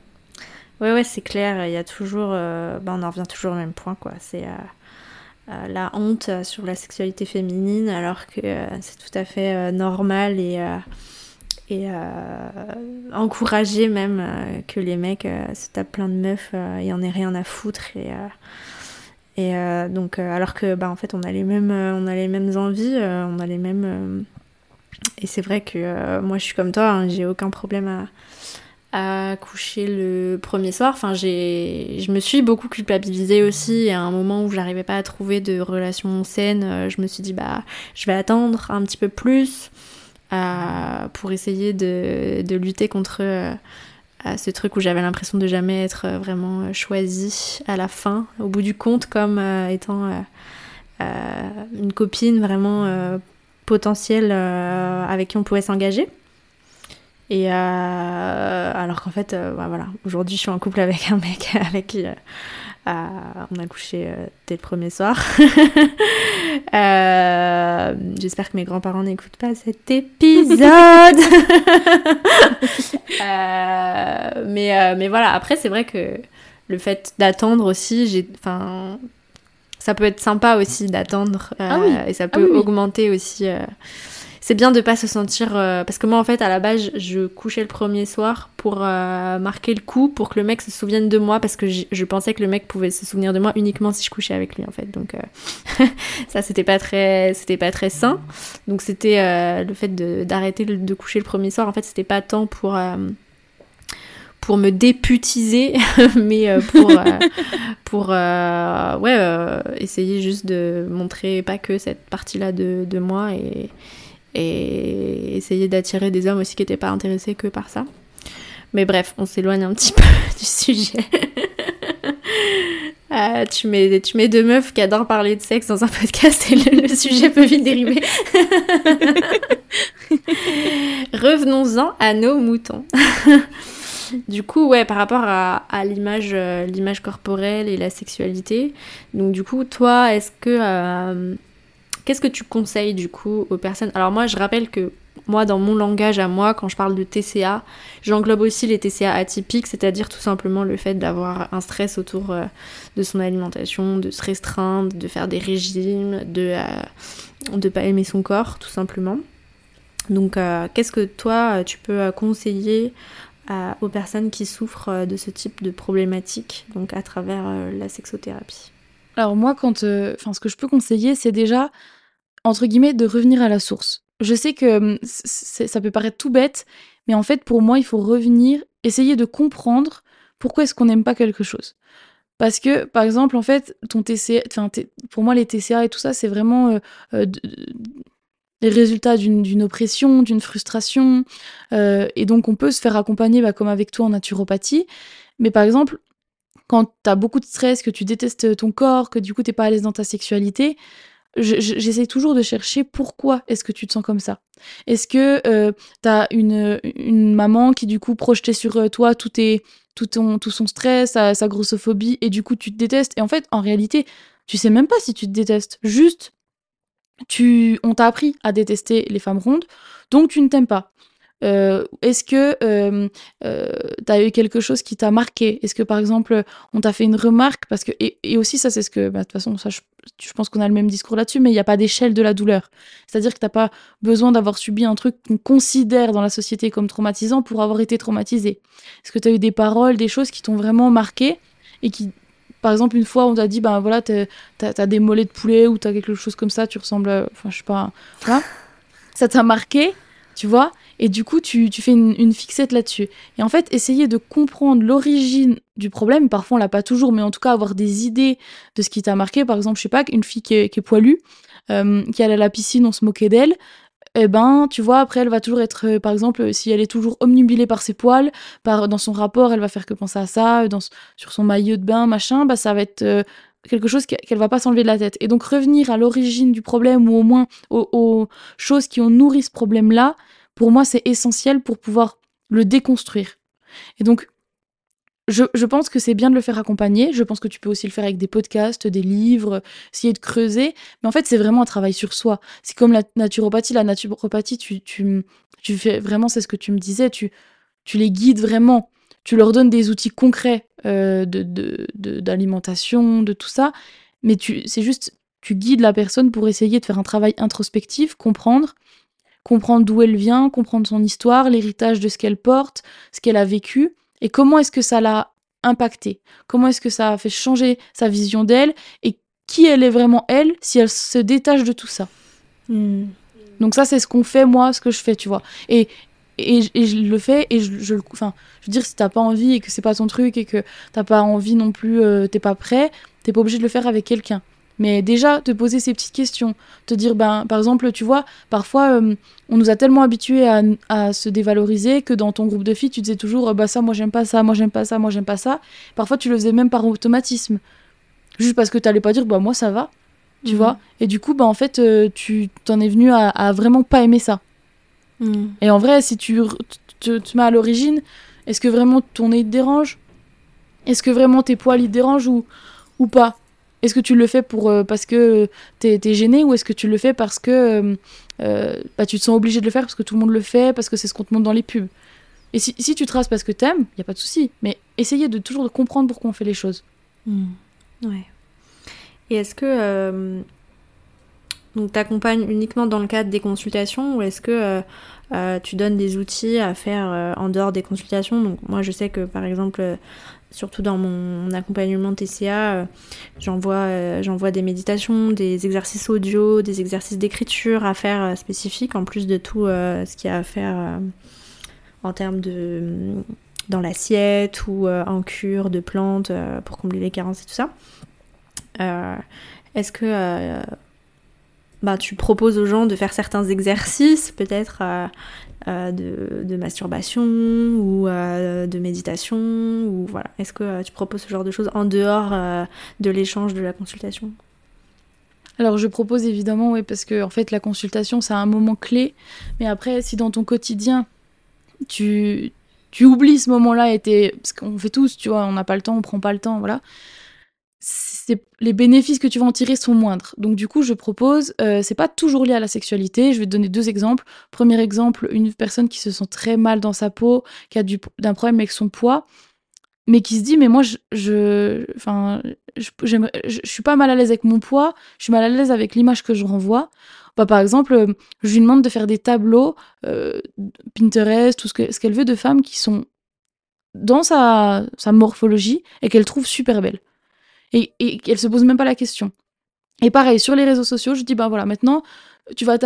Ouais, ouais, c'est clair. Il y a toujours. Euh, bah, on en revient toujours au même point, quoi. C'est. Euh, la honte sur la sexualité féminine alors que c'est tout à fait normal et et euh, encourager même euh, que les mecs euh, se tapent plein de meufs et en aient rien à foutre et et donc alors que bah en fait on a les mêmes on a les mêmes envies on a les mêmes et c'est vrai que moi je suis comme toi hein, j'ai aucun problème à, à coucher le premier soir. Enfin, j'ai, je me suis beaucoup culpabilisée aussi. Et à un moment où j'arrivais pas à trouver de relation saine, je me suis dit bah, je vais attendre un petit peu plus pour essayer de, de lutter contre euh, ce truc où j'avais l'impression de jamais être euh, vraiment euh, choisie à la fin, au bout du compte, comme étant une copine vraiment potentielle avec qui on pouvait s'engager. Et alors qu'en fait, bah, voilà, aujourd'hui je suis en couple avec un mec avec qui on a couché euh, dès le premier soir. Euh, j'espère que mes grands-parents n'écoutent pas cet épisode. Euh, mais, mais voilà, après, c'est vrai que le fait d'attendre aussi, j'ai, enfin, ça peut être sympa aussi d'attendre ah et ça peut ah augmenter aussi c'est bien de pas se sentir euh, parce que moi en fait à la base je couchais le premier soir pour euh, marquer le coup pour que le mec se souvienne de moi parce que je pensais que le mec pouvait se souvenir de moi uniquement si je couchais avec lui en fait. Donc euh, ça c'était pas très pas très sain. Donc c'était le fait d'arrêter de, coucher le premier soir en fait c'était pas tant pour me députiser, mais pour, essayer juste de montrer pas que cette partie-là de, de moi et, essayer d'attirer des hommes aussi qui n'étaient pas intéressés que par ça. Mais bref, on s'éloigne un petit peu du sujet. Ah, tu, mets, tu mets deux meufs qui adorent parler de sexe dans un podcast et le, sujet peut vite dériver. Revenons-en à nos moutons. du coup, ouais, par rapport à, l'image, euh, l'image corporelle et la sexualité. Donc, du coup, toi, est-ce que euh, Qu'est-ce que tu conseilles du coup aux personnes? Alors moi, je rappelle que moi, dans mon langage à moi, quand je parle de TCA, j'englobe aussi les TCA atypiques, c'est-à-dire tout simplement le fait d'avoir un stress autour euh, de son alimentation, de se restreindre, de faire des régimes, de ne euh, pas aimer son corps, tout simplement. Donc, euh, qu'est-ce que toi, tu peux conseiller aux personnes qui souffrent de ce type de problématique, donc à travers la sexothérapie? Alors moi, quand, ce que je peux conseiller, c'est déjà entre guillemets, de revenir à la source. Je sais que hum, ça peut paraître tout bête, mais en fait, pour moi, il faut revenir, essayer de comprendre pourquoi est-ce qu'on n'aime pas quelque chose. Parce que, par exemple, en fait, ton TCA, pour moi, les TCA et tout ça, c'est vraiment euh, euh, les résultats d'une oppression, d'une frustration. Euh, et donc, on peut se faire accompagner, bah, comme avec toi en naturopathie. Mais par exemple, quand tu as beaucoup de stress, que tu détestes ton corps, que du coup, t'es pas à l'aise dans ta sexualité, j'essaie toujours de chercher pourquoi est-ce que tu te sens comme ça. Est-ce que euh, tu as une, une, maman qui du coup projetait sur euh, toi tout, ton, tout son stress, sa, sa, grossophobie, et du coup tu te détestes? Et en fait, en réalité, tu sais même pas si tu te détestes. Juste, tu, on t'a appris à détester les femmes rondes, donc tu ne t'aimes pas. Euh, est-ce que euh, euh, tu as eu quelque chose qui t'a marqué? Est-ce que par exemple on t'a fait une remarque? Parce que et, aussi ça c'est ce que bah, de toute façon ça je, pense qu'on a le même discours là-dessus mais il n'y a pas d'échelle de la douleur. C'est-à-dire que t'as pas besoin d'avoir subi un truc qu'on considère dans la société comme traumatisant pour avoir été traumatisé. Est-ce que tu as eu des paroles, des choses qui t'ont vraiment marqué et qui par exemple, une fois, on t'a dit, ben voilà, t'as as des mollets de poulet ou t'as quelque chose comme ça, tu ressembles, enfin, je sais pas, ça t'a marqué, tu vois, et du coup, tu, fais une, fixette là-dessus. Et en fait, essayer de comprendre l'origine du problème, parfois on l'a pas toujours, mais en tout cas avoir des idées de ce qui t'a marqué. Par exemple, je sais pas, une fille qui est, poilue, euh, qui allait à la piscine, on se moquait d'elle. Eh ben, tu vois, après, elle va toujours être, euh, par exemple, si elle est toujours omnubilée par ses poils, par, dans son rapport, elle va faire que penser à ça, dans, sur son maillot de bain, machin, bah, ça va être euh, quelque chose qu'elle va pas s'enlever de la tête. Et donc, revenir à l'origine du problème, ou au moins aux choses qui ont nourri ce problème-là, pour moi, c'est essentiel pour pouvoir le déconstruire. Et donc, je, pense que c'est bien de le faire accompagner. Je pense que tu peux aussi le faire avec des podcasts, des livres, essayer de creuser. Mais en fait, c'est vraiment un travail sur soi. C'est comme la naturopathie. La naturopathie, tu, tu, fais vraiment, c'est ce que tu me disais, tu, tu les guides vraiment. Tu leur donnes des outils concrets euh, d'alimentation, de, de, tout ça. Mais c'est juste, tu guides la personne pour essayer de faire un travail introspectif, comprendre, comprendre d'où elle vient, comprendre son histoire, l'héritage de ce qu'elle porte, ce qu'elle a vécu et comment est-ce que ça l'a impacté Comment est-ce que ça a fait changer sa vision d'elle Et qui elle est vraiment elle si elle se détache de tout ça? Hmm. Donc ça, c'est ce qu'on fait, moi, ce que je fais, tu vois. Et, et, je le fais et je, je enfin, je veux dire, si t'as pas envie et que c'est pas ton truc et que t'as pas envie non plus, euh, t'es pas prêt, t'es pas obligé de le faire avec quelqu'un. Mais déjà, te poser ces petites questions, te dire, ben, par exemple, tu vois, parfois, euh, on nous a tellement habitués à, se dévaloriser que dans ton groupe de filles, tu disais toujours, bah ça, moi j'aime pas ça, moi j'aime pas ça, moi j'aime pas ça. Parfois, tu le faisais même par automatisme, juste parce que t'allais pas dire, bah moi ça va, tu mhm. vois. Et du coup, bah en fait, euh, tu t'en es venu à, vraiment pas aimer ça. Mhm. Et en vrai, si tu te, mets à l'origine, est-ce que vraiment ton nez te dérange? Est-ce que vraiment tes poils ils te dérangent ou, ou pas? Est-ce que tu le fais pour, euh, parce que t'es es gêné ou est-ce que tu le fais parce que euh, euh, bah, tu te sens obligé de le faire parce que tout le monde le fait, parce que c'est ce qu'on te montre dans les pubs? Et si, si tu traces parce que t'aimes, il y a pas de souci. Mais essayez de toujours de comprendre pourquoi on fait les choses. Hmm. Ouais. Et est-ce que donc t'accompagnes uniquement dans le cadre des consultations ou est-ce que tu donnes des outils à faire en dehors des consultations? Donc moi je sais que par exemple surtout dans mon accompagnement TCA, euh, euh, j'envoie des méditations, des exercices audio, des exercices d'écriture à faire euh, spécifiques, en plus de tout ce qu'il y a à faire en termes de dans l'assiette ou en cure de plantes pour combler les carences et tout ça. Est-ce que bah, tu proposes aux gens de faire certains exercices, peut-être euh, de, masturbation ou euh, de méditation ou voilà. Est-ce que euh, tu proposes ce genre de choses en dehors de l'échange de la consultation? Alors je propose évidemment, oui, parce que en fait la consultation c'est un moment clé, mais après si dans ton quotidien tu, tu oublies ce moment-là et parce qu'on fait tous, tu vois, on n'a pas le temps, on prend pas le temps, voilà les bénéfices que tu vas en tirer sont moindres. Donc du coup, je propose, euh, c'est pas toujours lié à la sexualité. Je vais te donner deux exemples. Premier exemple, une personne qui se sent très mal dans sa peau, qui a du, d'un problème avec son poids, mais qui se dit mais moi je, enfin, je, je, suis pas mal à l'aise avec mon poids, je suis mal à l'aise avec l'image que je renvoie. Bah, par exemple, euh, je lui demande de faire des tableaux euh, Pinterest, tout ce, que, ce qu'elle veut de femmes qui sont dans sa, sa morphologie et qu'elle trouve super belles et, et qu'elle se pose même pas la question. Et pareil, sur les réseaux sociaux, je dis, ben voilà, maintenant, tu vas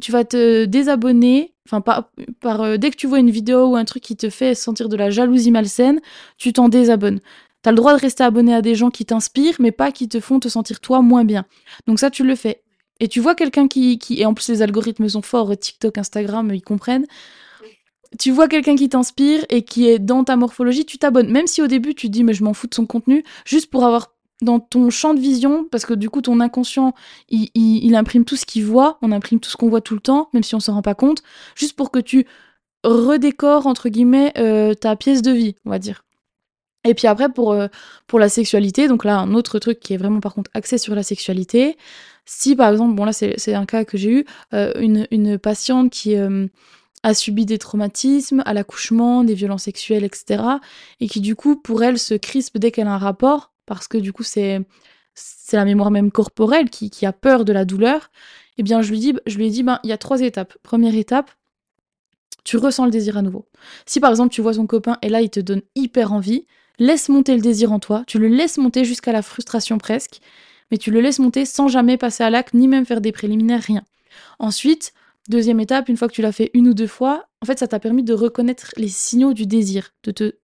tu vas te désabonner, enfin, par, par euh, dès que tu vois une vidéo ou un truc qui te fait sentir de la jalousie malsaine, tu t'en désabonnes. T'as le droit de rester abonné à des gens qui t'inspirent, mais pas qui te font te sentir toi moins bien. Donc ça, tu le fais. Et tu vois quelqu'un qui, qui, et en plus les algorithmes sont forts, TikTok, Instagram, ils comprennent tu vois quelqu'un qui t'inspire et qui est dans ta morphologie, tu t'abonnes. Même si au début tu dis mais je m'en fous de son contenu, juste pour avoir dans ton champ de vision, parce que du coup ton inconscient, il, imprime tout ce qu'il voit, on imprime tout ce qu'on voit tout le temps, même si on s'en rend pas compte, juste pour que tu redécores, entre guillemets, euh, ta pièce de vie, on va dire. Et puis après, pour, euh, pour la sexualité, donc là, un autre truc qui est vraiment par contre axé sur la sexualité, si par exemple, bon là c'est un cas que j'ai eu, euh, une, une, patiente qui a subi des traumatismes à l'accouchement, des violences sexuelles, etc. Et qui du coup, pour elle, se crispe dès qu'elle a un rapport, parce que du coup c'est c'est la mémoire même corporelle qui, qui, a peur de la douleur, eh bien je lui dis je lui ai dit ben il y a trois étapes. Première étape, tu ressens le désir à nouveau. Si par exemple tu vois ton copain et là il te donne hyper envie, laisse monter le désir en toi, tu le laisses monter jusqu'à la frustration presque, mais tu le laisses monter sans jamais passer à l'acte ni même faire des préliminaires, rien. Ensuite, deuxième étape, une fois que tu l'as fait une ou deux fois, en fait ça t'a permis de reconnaître les signaux du désir, de te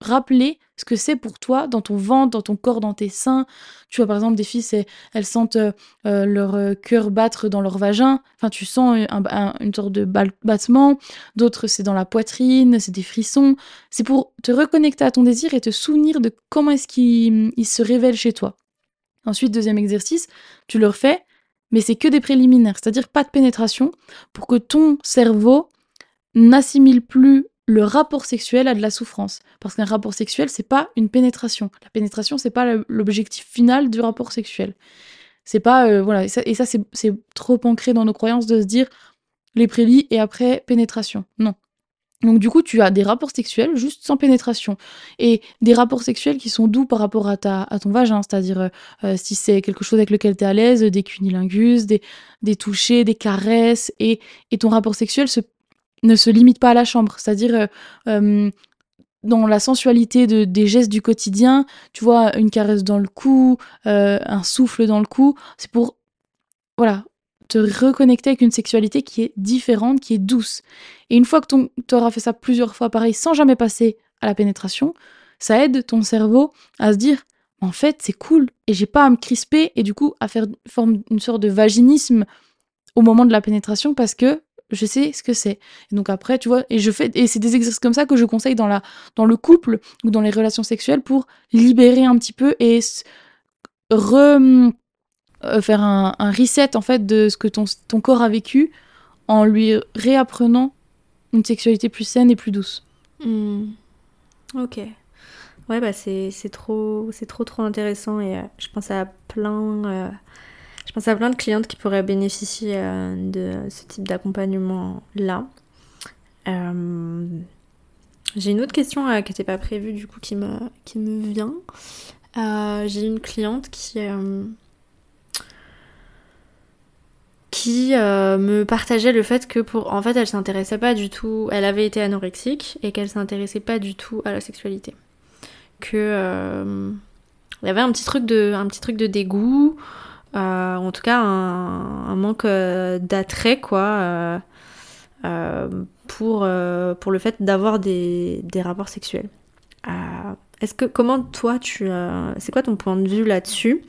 rappeler ce que c'est pour toi dans ton ventre, dans ton corps, dans tes seins. Tu vois, par exemple, des filles, elles sentent euh, euh, leur euh, cœur battre dans leur vagin. Enfin, tu sens une sorte de battement. D'autres, c'est dans la poitrine, c'est des frissons. C'est pour te reconnecter à ton désir et te souvenir de comment est-ce qu'il se révèle chez toi. Ensuite, deuxième exercice, tu le refais, mais c'est que des préliminaires, c'est-à-dire pas de pénétration, pour que ton cerveau n'assimile plus le rapport sexuel a de la souffrance. Parce qu'un rapport sexuel, c'est pas une pénétration. La pénétration, c'est pas l'objectif final du rapport sexuel. C'est pas. Euh, voilà. Et ça, c'est trop ancré dans nos croyances de se dire les prélis et après pénétration. Non. Donc du coup, tu as des rapports sexuels juste sans pénétration et des rapports sexuels qui sont doux par rapport à ta à ton vagin, c'est-à-dire euh, euh, si c'est quelque chose avec lequel tu es à l'aise, des cunilingus, des des touchés, des caresses et et ton rapport sexuel se ne se limite pas à la chambre. C'est-à-dire, euh, dans la sensualité de, des gestes du quotidien, tu vois, une caresse dans le cou, euh, un souffle dans le cou, c'est pour, voilà, te reconnecter avec une sexualité qui est différente, qui est douce. Et une fois que tu auras fait ça plusieurs fois, pareil, sans jamais passer à la pénétration, ça aide ton cerveau à se dire, en fait, c'est cool, et j'ai pas à me crisper, et du coup, à faire une sorte de vaginisme au moment de la pénétration, parce que je sais ce que c'est. Et donc après, tu vois, et je fais, et c'est des exercices comme ça que je conseille dans la, dans le couple ou dans les relations sexuelles pour libérer un petit peu et euh, faire un, reset en fait de ce que ton, ton corps a vécu en lui réapprenant une sexualité plus saine et plus douce. Hmm. Ok. Ouais, bah c'est trop, trop trop intéressant et euh, je pense à plein. Euh, je pense à plein de clientes qui pourraient bénéficier euh, de ce type d'accompagnement-là. Euh, j'ai une autre question euh, qui n'était pas prévue du coup qui me, qui me vient. J'ai une cliente qui, qui me partageait le fait que pour en fait elle s'intéressait pas du tout, elle avait été anorexique et qu'elle s'intéressait pas du tout à la sexualité. Que il y avait un petit truc de un petit truc de dégoût. Euh, en tout cas un, manque euh, d'attrait quoi euh, pour, pour le fait d'avoir des, des, rapports sexuels. Est-ce que comment toi tu c'est quoi ton point de vue là-dessus?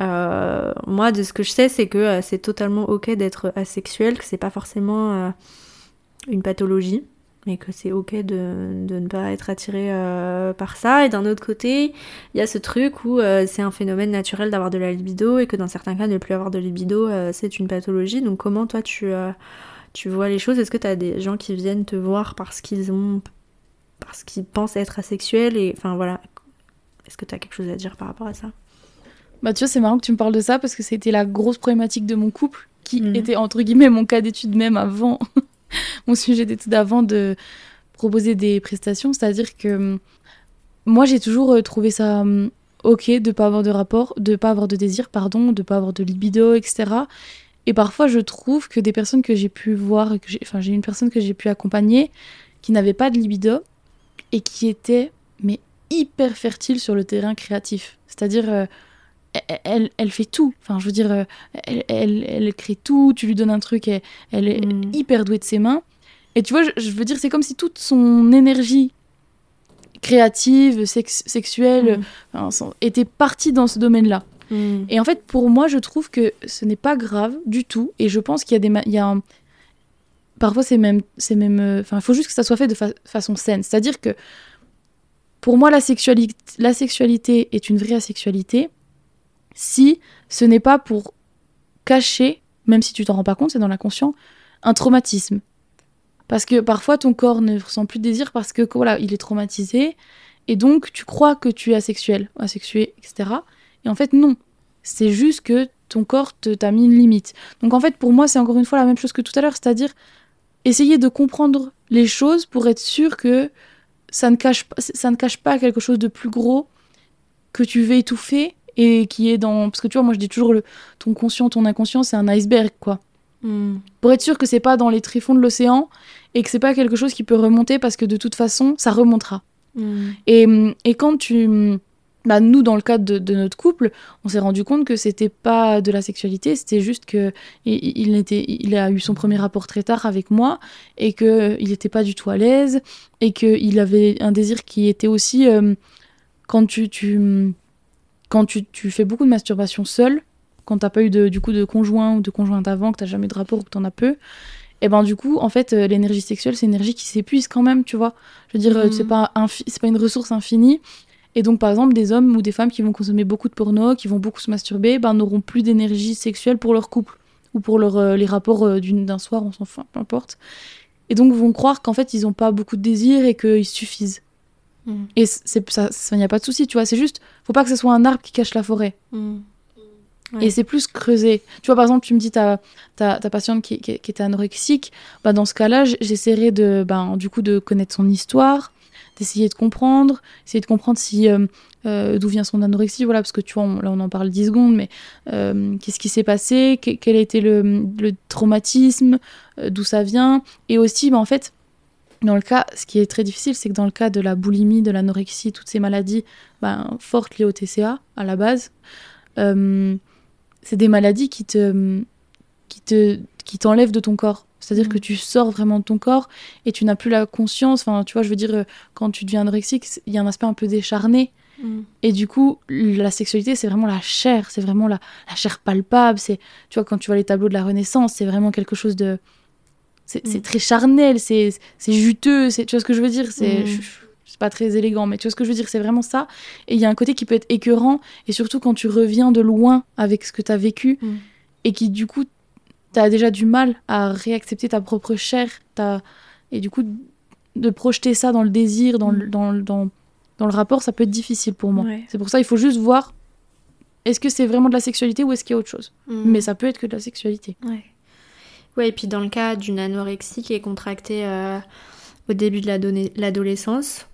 Moi, de ce que je sais, c'est que c'est totalement ok d'être asexuel, que c'est pas forcément une pathologie mais que c'est ok de, de, ne pas être attiré euh, par ça. Et d'un autre côté, il y a ce truc où euh, c'est un phénomène naturel d'avoir de la libido et que dans certains cas, ne plus avoir de libido, euh, c'est une pathologie. Donc comment toi tu, tu vois les choses? Est-ce que tu as des gens qui viennent te voir parce qu'ils ont parce qu'ils pensent être asexuels et enfin voilà. Est-ce que tu as quelque chose à dire par rapport à ça? Bah tu vois, c'est marrant que tu me parles de ça parce que c'était la grosse problématique de mon couple qui mhm. était entre guillemets mon cas d'étude même avant mon sujet d'étude avant de proposer des prestations. C'est-à-dire que hum, moi, j'ai toujours euh, trouvé ça hum, ok de pas avoir de rapport, de pas avoir de désir, pardon, de pas avoir de libido, etc. Et parfois, je trouve que des personnes que j'ai pu voir, enfin, j'ai une personne que j'ai pu accompagner qui n'avait pas de libido et qui était mais hyper fertile sur le terrain créatif. C'est-à-dire, euh, elle, elle, fait tout. Enfin, je veux dire, euh, elle, elle, elle, crée tout, tu lui donnes un truc, elle, elle est mm. hyper douée de ses mains. Et tu vois, je, veux dire, c'est comme si toute son énergie créative, sexuelle, mm. était partie dans ce domaine-là. Mm. Et en fait, pour moi, je trouve que ce n'est pas grave du tout. Et je pense qu'il y a des... Il y a Parfois, c'est même... c'est même euh, Enfin, il faut juste que ça soit fait de façon saine. C'est-à-dire que, pour moi, la sexualité, la sexualité est une vraie sexualité si ce n'est pas pour cacher, même si tu t'en rends pas compte, c'est dans l'inconscient, un traumatisme. Parce que parfois ton corps ne ressent plus de désir parce que voilà, il est traumatisé et donc tu crois que tu es asexuel, asexué, etc. Et en fait non, c'est juste que ton corps t'a mis une limite. Donc en fait pour moi c'est encore une fois la même chose que tout à l'heure, c'est-à-dire essayer de comprendre les choses pour être sûr que ça ne cache ça ne cache pas quelque chose de plus gros que tu veux étouffer et qui est dans parce que tu vois moi je dis toujours le ton conscient ton inconscient c'est un iceberg quoi hmm. pour être sûr que c'est pas dans les tréfonds de l'océan et que c'est pas quelque chose qui peut remonter parce que de toute façon ça remontera hmm. et, et, quand tu bah, nous dans le cadre de, notre couple on s'est rendu compte que c'était pas de la sexualité c'était juste que il, était il a eu son premier rapport très tard avec moi et que il était pas du tout à l'aise et que il avait un désir qui était aussi euh, quand tu, tu quand tu, tu, fais beaucoup de masturbation seule, quand t'as pas eu de, du coup de conjoint ou de conjointe avant, que t'as jamais de rapport ou que t'en as peu, et eh ben du coup, en fait, euh, l'énergie sexuelle, c'est une énergie qui s'épuise quand même, tu vois. Je veux dire, euh, c'est mhm. pas, c'est pas une ressource infinie. Et donc, par exemple, des hommes ou des femmes qui vont consommer beaucoup de porno, qui vont beaucoup se masturber, ben, n'auront plus d'énergie sexuelle pour leur couple ou pour leur, euh, les rapports d'un soir, on s'en fout, peu importe. et donc vont croire qu'en fait ils n'ont pas beaucoup de désir et qu'ils suffisent. Mm. Et c'est ça, il n'y a pas de souci, tu vois. C'est juste, faut pas que ce soit un arbre qui cache la forêt. Mm. Ouais. Et c'est plus creuser. Tu vois, par exemple, tu me dis ta, ta, ta patiente qui, qui, qui était anorexique. Bah, dans ce cas-là, j'essaierai de, ben, du coup, de connaître son histoire, d'essayer de comprendre, essayer de comprendre si euh, euh, d'où vient son anorexie, voilà, parce que tu vois, on- là, on en parle 10 secondes, mais euh, qu'est-ce qui s'est passé, que- quel a été le, le traumatisme, d'où ça vient, et aussi, ben, en fait, dans le cas, ce qui est très difficile, c'est que dans le cas de la boulimie, de l'anorexie, toutes ces maladies ben, fortes liées au TCA à la base, euh, c'est des maladies qui te, qui te, qui t'enlèvent de ton corps. C'est-à-dire que tu sors vraiment de ton corps et tu n'as plus la conscience. Enfin, tu vois, je veux dire, quand tu deviens anorexique, il y a un aspect un peu décharné. Mm. Et du coup, la sexualité, c'est vraiment la chair, c'est vraiment la, la chair palpable. C'est, tu vois, quand tu vois les tableaux de la Renaissance, c'est vraiment quelque chose de, c'est Mm. très charnel, c'est juteux. C'est, tu vois ce que je veux dire? C'est, Mm. c'est pas très élégant, mais tu vois ce que je veux dire? C'est vraiment ça. Et il y a un côté qui peut être écœurant, et surtout quand tu reviens de loin avec ce que tu as vécu, Mm. et qui du coup, tu as déjà du mal à réaccepter ta propre chair, t'as- et du coup, de projeter ça dans le désir, dans, le, dans, dans, dans le rapport, ça peut être difficile pour moi. Ouais. C'est pour ça il faut juste voir est-ce que c'est vraiment de la sexualité ou est-ce qu'il y a autre chose? Mm. Mais ça peut être que de la sexualité. Ouais. Ouais, et puis dans le cas d'une anorexie qui est contractée euh, au début de l'adolescence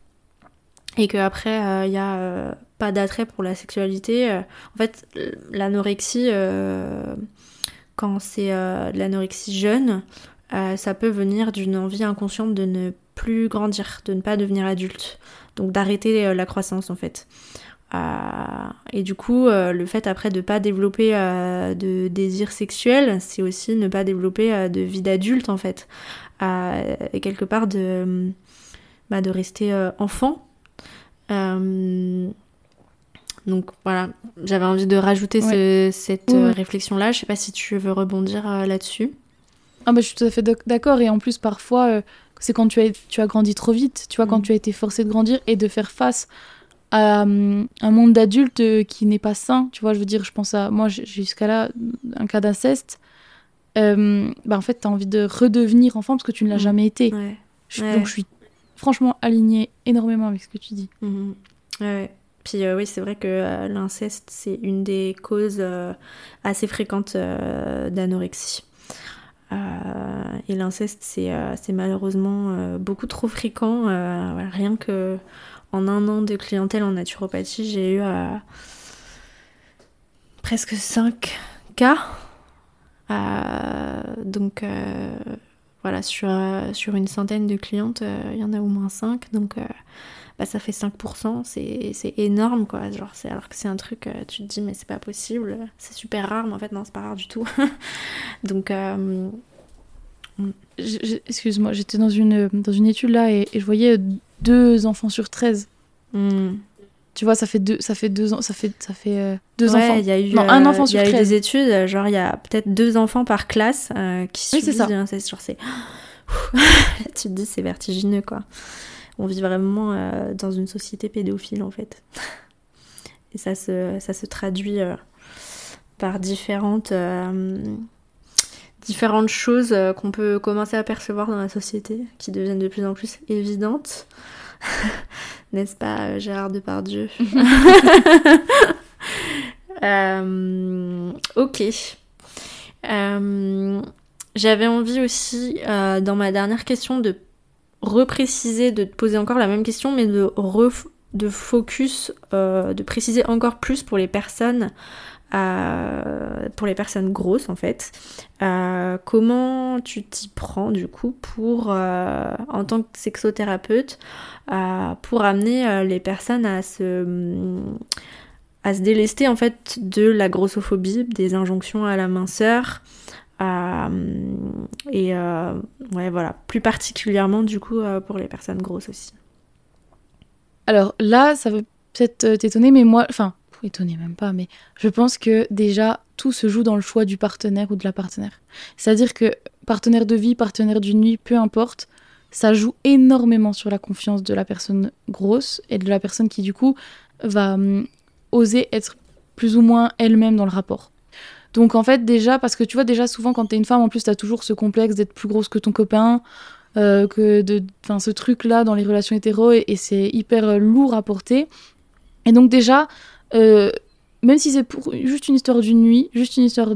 et qu'après il n'y a euh, pas d'attrait pour la sexualité, euh, en fait, l'anorexie, euh, quand c'est euh, de l'anorexie jeune, euh, ça peut venir d'une envie inconsciente de ne plus grandir, de ne pas devenir adulte, donc d'arrêter euh, la croissance en fait. Euh, et du coup, euh, le fait après de pas développer euh, de désir sexuel, c'est aussi ne pas développer de vie d'adulte en fait. Et quelque part de, bah, de rester enfant. Donc voilà, j'avais envie de rajouter ce- cette Ouais. réflexion-là. Je sais pas si tu veux rebondir là-dessus. Ah bah, je suis tout à fait d'ac- d'accord. Et en plus, parfois, c'est quand tu as, tu as grandi trop vite, tu vois, quand Mm. tu as été forcé de grandir et de faire face à hum, un monde d'adultes euh, qui n'est pas sain. Tu vois, je veux dire, je pense à moi, jusqu'à là un cas d'inceste. Euh, bah, en fait, tu as envie de redevenir enfant parce que tu ne l'as Mm. jamais été. Ouais. Je- Ouais. Donc, je suis franchement alignée énormément avec ce que tu dis. Mhm. Ouais, ouais. Puis euh, oui, c'est vrai que euh, l'inceste, c'est une des causes euh, assez fréquentes euh, d'anorexie. Euh, et l'inceste, c'est euh, malheureusement euh, beaucoup trop fréquent. Euh, voilà, rien que en un an de clientèle en naturopathie, j'ai eu euh, presque 5 cas. Euh, donc euh, voilà, sur, sur une centaine de clientes, il y en a au moins 5. Donc bah, ça fait 5%, c'est énorme quoi. Genre, alors que c'est un truc, tu te dis, mais c'est pas possible, c'est super rare, mais en fait, non, c'est pas rare du tout. Donc, Excuse-moi, j'étais dans une, dans une étude là et je voyais deux enfants sur 13. hmm. Tu vois, ça fait deux, ça fait deux ans, ça fait, ça fait euh, deux Ouais, enfants. y a eu, Non, un euh, enfant il y a sur eu 13. des études, genre il y a peut-être deux enfants par classe euh, qui Oui, subissent ça. de l'inceste. Genre, c'est. tu te dis, c'est vertigineux quoi. On vit vraiment euh, dans une société pédophile en fait. Et ça se, ça se traduit euh, par différentes, différentes choses euh, qu'on peut commencer à percevoir dans la société, qui deviennent de plus en plus évidentes. N'est-ce pas, euh, Gérard Depardieu Euh, ok. Euh, J'avais envie aussi, euh, dans ma dernière question, de repréciser, de te poser encore la même question, mais de, focus, de préciser encore plus pour les personnes, pour les personnes grosses en fait. Euh, comment tu t'y prends du coup pour, euh, en tant que sexothérapeute, euh, pour amener les personnes à se à se délester en fait de la grossophobie, des injonctions à la minceur, et voilà, plus particulièrement du coup pour les personnes grosses aussi. Alors là, ça va peut-être t'étonner, mais moi, enfin, étonner même pas, mais je pense que déjà tout se joue dans le choix du partenaire ou de la partenaire. C'est-à-dire que partenaire de vie, partenaire d'une nuit, peu importe, ça joue énormément sur la confiance de la personne grosse et de la personne qui du coup va hum, oser être plus ou moins elle-même dans le rapport. Donc en fait déjà, parce que tu vois déjà souvent quand t'es une femme, en plus t'as toujours ce complexe d'être plus grosse que ton copain, que de, ce truc-là dans les relations hétéro et, c'est hyper lourd à porter. Et donc déjà, même si c'est pour juste une histoire d'une nuit, juste une histoire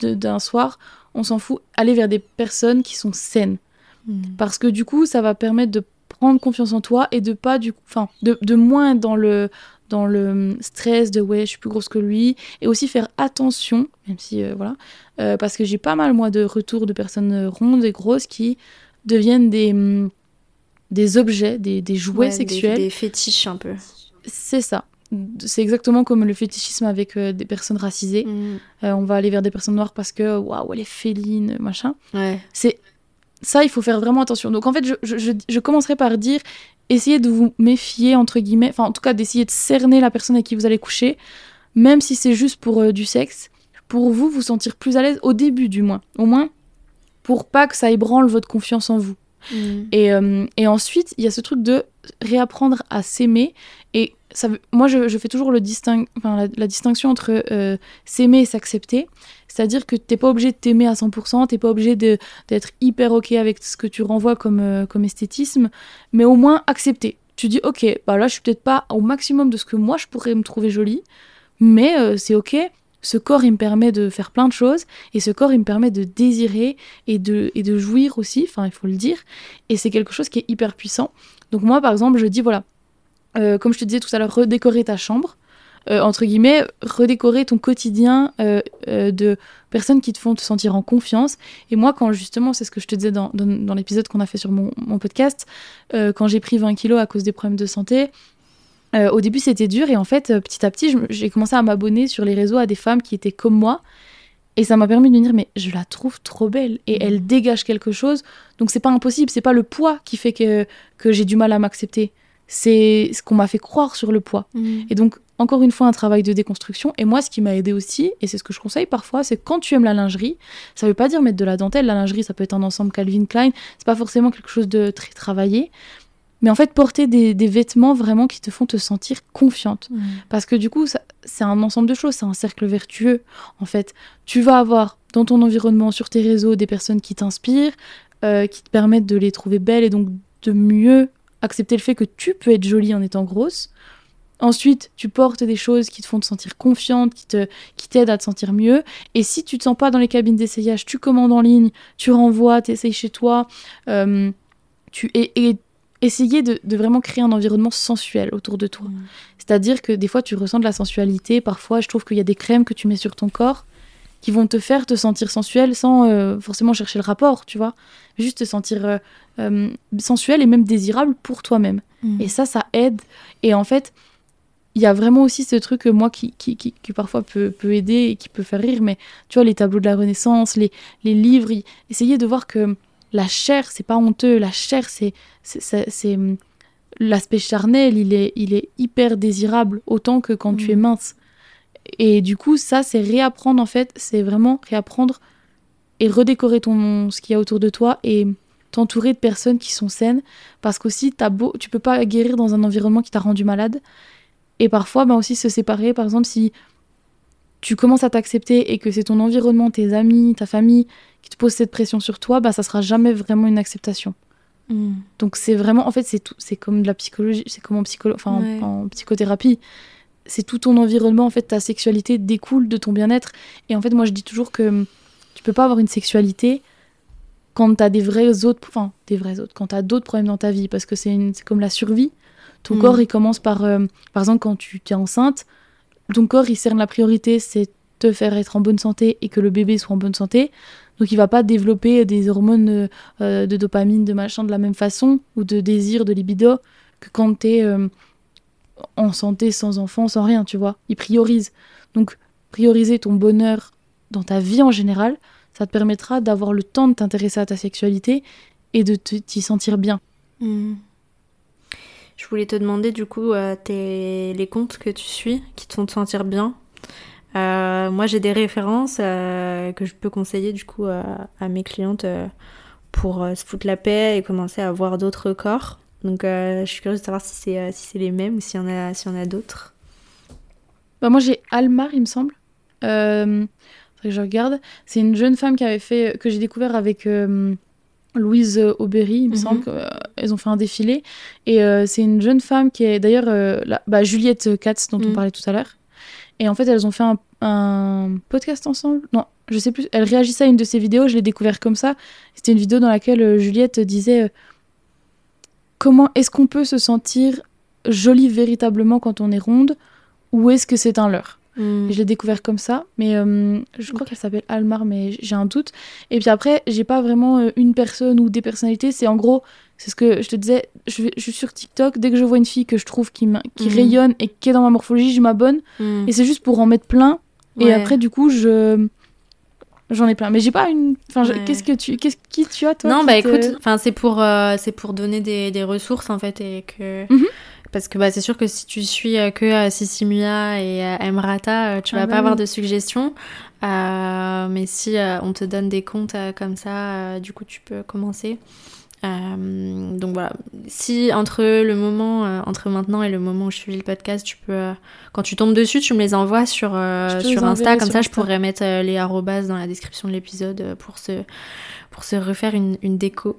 d'un soir, on s'en fout. Aller vers des personnes qui sont saines. Hmm. Parce que du coup, ça va permettre de prendre confiance en toi et de pas du enfin de, de moins dans le dans le stress de ouais je suis plus grosse que lui et aussi faire attention même si euh, voilà euh, parce que j'ai pas mal moi de retours de personnes rondes et grosses qui deviennent des des objets des, des jouets sexuels des, fétiches un peu c'est ça c'est exactement comme le fétichisme avec euh, des personnes racisées. Mm. on va aller vers des personnes noires parce que waouh, elle est féline, machin. Ouais. C'est ça, il faut faire vraiment attention. Donc en fait, je, je, je, commencerai par dire, essayez de vous méfier, entre guillemets, enfin en tout cas d'essayer de cerner la personne avec qui vous allez coucher, même si c'est juste pour euh, du sexe, pour vous vous sentir plus à l'aise, au début du moins, au moins, pour pas que ça ébranle votre confiance en vous. Mm. Et, euh, et, ensuite, il y a ce truc de réapprendre à s'aimer. Et moi, je, fais toujours la, distinction entre euh, s'aimer et s'accepter. C'est-à-dire que t'es pas obligé de t'aimer à 100%, t'es pas obligé d'être hyper ok avec ce que tu renvoies comme, euh, comme esthétisme, mais au moins accepter. Tu dis ok, bah là je suis peut-être pas au maximum de ce que moi je pourrais me trouver jolie, mais euh, c'est ok. Ce corps il me permet de faire plein de choses et ce corps il me permet de désirer et de, et de jouir aussi, enfin il faut le dire. Et c'est quelque chose qui est hyper puissant. Donc moi par exemple je dis voilà, euh, comme je te disais tout à l'heure, redécorer ta chambre. Euh, entre guillemets, redécorer ton quotidien euh, de personnes qui te font te sentir en confiance. Et moi, quand justement, c'est ce que je te disais dans, dans, l'épisode qu'on a fait sur mon, mon podcast, quand j'ai pris 20 kilos à cause des problèmes de santé, au début c'était dur et en fait, petit à petit, j'ai commencé à m'abonner sur les réseaux à des femmes qui étaient comme moi. Et ça m'a permis de me dire, mais je la trouve trop belle et elle dégage quelque chose. Donc c'est pas impossible, c'est pas le poids qui fait que, que j'ai du mal à m'accepter c'est ce qu'on m'a fait croire sur le poids. Mm. Et donc, encore une fois, un travail de déconstruction. Et moi, ce qui m'a aidé aussi, et c'est ce que je conseille parfois, c'est quand tu aimes la lingerie, ça veut pas dire mettre de la dentelle. La lingerie, ça peut être un ensemble Calvin Klein. C'est pas forcément quelque chose de très travaillé. Mais en fait, porter des, vêtements vraiment qui te font te sentir confiante. Mm. Parce que du coup, c'est un ensemble de choses, c'est un cercle vertueux. En fait, tu vas avoir dans ton environnement, sur tes réseaux, des personnes qui t'inspirent, euh, qui te permettent de les trouver belles et donc de mieux accepter le fait que tu peux être jolie en étant grosse. Ensuite, tu portes des choses qui te font te sentir confiante, qui te qui t'aident à te sentir mieux. Et si tu te sens pas dans les cabines d'essayage, tu commandes en ligne, tu renvoies, tu essayes chez toi. Euh, tu et, essayer de, vraiment créer un environnement sensuel autour de toi. Mmh. C'est-à-dire que des fois, tu ressens de la sensualité. Parfois, je trouve qu'il y a des crèmes que tu mets sur ton corps qui vont te faire te sentir sensuel sans euh, forcément chercher le rapport, tu vois. Juste te sentir euh, euh, sensuel et même désirable pour toi-même. Mm. Et ça, ça aide. Et en fait, il y a vraiment aussi ce truc, moi, qui, qui, qui, parfois peut, peut, aider et qui peut faire rire, mais tu vois, les tableaux de la Renaissance, les, les livres, essayer de voir que la chair, c'est pas honteux, la chair, c'est... c'est hum, L'aspect charnel, il est, il est hyper désirable, autant que quand tu es mm. mince. Et du coup, ça, c'est réapprendre en fait, c'est vraiment réapprendre et redécorer ton ce qu'il y a autour de toi et t'entourer de personnes qui sont saines parce qu'aussi as beau tu peux pas guérir dans un environnement qui t'a rendu malade. Et parfois ben aussi se séparer. Par exemple si tu commences à t'accepter et que c'est ton environnement tes amis ta famille qui te pose cette pression sur toi bah ça sera jamais vraiment une acceptation. Hmm. donc c'est vraiment en fait c'est tout c'est comme de la psychologie c'est comme en psycholo enfin en psychothérapie. C'est tout ton environnement, en fait, ta sexualité découle de ton bien-être. Et en fait, moi, je dis toujours que tu peux pas avoir une sexualité quand tu as des vrais autres, enfin, des vrais autres, quand tu as d'autres problèmes dans ta vie, parce que c'est comme la survie. Ton mm. corps, il commence par, euh, par exemple, quand tu es enceinte, ton corps, il cerne la priorité, c'est te faire être en bonne santé et que le bébé soit en bonne santé. Donc il va pas développer des hormones euh, de dopamine, de machin de la même façon, ou de désir, de libido, que quand tu es euh, en santé, sans enfant, sans rien, tu vois. Il priorise. Donc, prioriser ton bonheur dans ta vie en général, ça te permettra d'avoir le temps de t'intéresser à ta sexualité et de t'y sentir bien. Hmm. Je voulais te demander du coup euh, les comptes que tu suis qui te font te sentir bien. Euh, moi j'ai des références euh, que je peux conseiller du coup à mes clientes pour se foutre la paix et commencer à voir d'autres corps. Donc je suis curieuse de savoir si c'est si les mêmes ou s'il y en a s'il y en a d'autres. Bah moi j'ai Almar il me semble. Euh, que je regarde. C'est une jeune femme qui avait fait que j'ai découvert avec Louise Aubéry, il me Mhm. semble qu'elles ont fait un défilé. Et euh, c'est une jeune femme qui est d'ailleurs euh, bah, Juliette Katz, dont on Mhm. parlait tout à l'heure. Et en fait, elles ont fait un, un podcast ensemble. Non, je sais plus. Elle réagissait à une de ses vidéos, je l'ai découvert comme ça. C'était une vidéo dans laquelle euh, Juliette disait euh, Comment est-ce qu'on peut se sentir jolie véritablement quand on est ronde? Ou est-ce que c'est un leurre? Mm. et je l'ai découvert comme ça, mais euh, je crois qu'elle s'appelle Almar, mais j'ai un doute. Et puis après, j'ai pas vraiment euh, une personne ou des personnalités. C'est en gros, c'est ce que je te disais. Je, suis sur TikTok. Dès que je vois une fille que je trouve qui, Mhm. rayonne et qui est dans ma morphologie, je m'abonne. Mm. Et c'est juste pour en mettre plein. Et après, du coup, je j'en ai plein. Mais j'ai pas une. Enfin, je- Ouais. qu'est-ce que tu, qu'est-ce qui tu as toi non, bah te- écoute, enfin c'est pour euh, c'est pour donner des, des ressources en fait et que Mhm. Parce que bah c'est sûr que si tu suis euh, que euh, Sissimia et euh, Emrata, tu Ah vas bah pas avoir oui. de suggestions. Euh, mais si on te donne des comptes comme ça, du coup tu peux commencer. Euh, donc voilà, si entre le moment, euh, entre maintenant et le moment où je suis le podcast, tu peux, euh, quand tu tombes dessus, tu me les envoies sur, sur Insta, comme sur ça je pourrais mettre les arrobas dans la description de l'épisode pour se, pour se refaire une, une déco,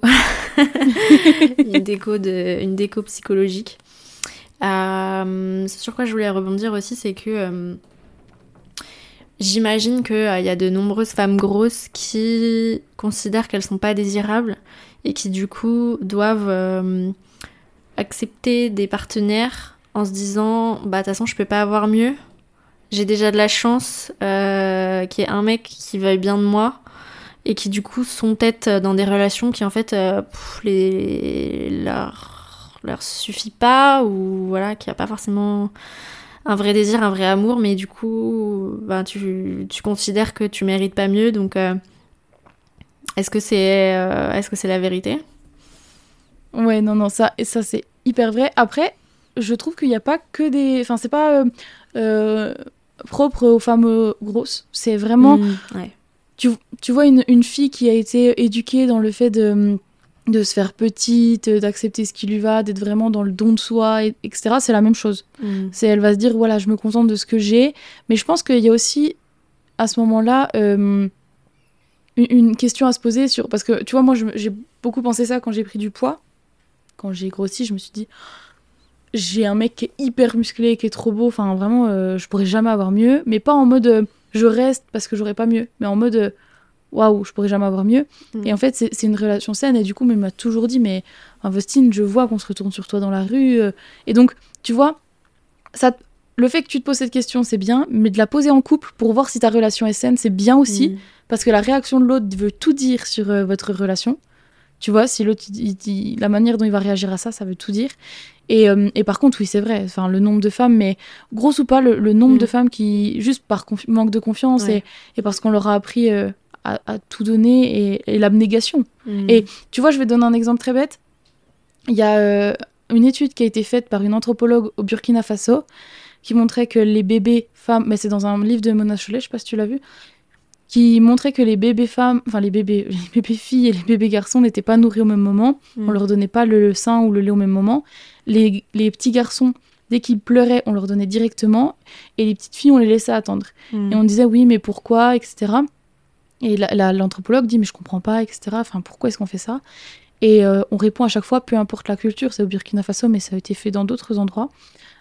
une déco de, une déco psychologique. Euh, c'est sur quoi je voulais rebondir aussi, c'est que euh, j'imagine qu'il y a de nombreuses femmes grosses qui considèrent qu'elles sont pas désirables et qui du coup doivent euh, accepter des partenaires en se disant bah de toute façon je peux pas avoir mieux. J'ai déjà de la chance euh, qu'il y ait un mec qui veuille bien de moi et qui du coup sont peut-être dans des relations qui en fait euh, les leur leur suffit pas ou voilà qui a pas forcément un vrai désir un vrai amour mais du coup ben tu, tu considères que tu mérites pas mieux donc euh, est-ce que c'est euh, est-ce que c'est la vérité? Ouais, non, non, ça, et ça c'est hyper vrai. Après, je trouve qu'il n'y a pas que des. Enfin, c'est pas euh, propre aux femmes grosses. C'est vraiment. Mm, ouais. Tu, tu vois une, une fille qui a été éduquée dans le fait de, de se faire petite, d'accepter ce qui lui va, d'être vraiment dans le don de soi, et- etc. C'est la même chose. Mm. C'est, elle va se dire, voilà, je me contente de ce que j'ai. Mais je pense qu'il y a aussi, à ce moment-là, euh, une, une question à se poser sur. Parce que, tu vois, moi, j'ai beaucoup pensé ça quand j'ai pris du poids. Quand j'ai grossi, je me suis dit, j'ai un mec qui est hyper musclé, qui est trop beau. Enfin, vraiment, euh, je pourrais jamais avoir mieux. Mais pas en mode, euh, je reste parce que j'aurais pas mieux. Mais en mode, waouh, je pourrais jamais avoir mieux. Mm. Et en fait, c'est une relation saine. Et du coup, mais il m'a toujours dit, mais Faustine, je vois qu'on se retourne sur toi dans la rue. euh. Et donc, tu vois, ça, le fait que tu te poses cette question, c'est bien, mais de la poser en couple pour voir si ta relation est saine, c'est bien aussi, Mm. parce que la réaction de l'autre veut tout dire sur euh, votre relation. Tu vois, si l'autre, la manière dont il va réagir à ça, ça veut tout dire. Et, euh, et par contre, oui, c'est vrai, enfin, le nombre de femmes, mais grosse ou pas, le, le nombre Mm. de femmes qui, juste par manque de confiance Ouais. et, et parce qu'on leur a appris euh, à, à tout donner et, et l'abnégation. Mm. Et tu vois, je vais donner un exemple très bête. Il y a euh, une étude qui a été faite par une anthropologue au Burkina Faso qui montrait que les bébés femmes, mais c'est dans un livre de Mona Chollet, je sais pas si tu l'as vu, qui montrait que les bébés femmes, enfin les bébés, les bébés filles et les bébés garçons n'étaient pas nourris au même moment. Mm. On leur donnait pas le sein ou le lait au même moment. Les, les petits garçons, dès qu'ils pleuraient, on leur donnait directement. Et les petites filles, on les laissait attendre. Mm. Et on disait oui, mais pourquoi, etc. Et la- la- l'anthropologue dit mais je comprends pas, etc. Enfin, pourquoi est-ce qu'on fait ça? Et euh, on répond à chaque fois, peu importe la culture, c'est au Burkina Faso, mais ça a été fait dans d'autres endroits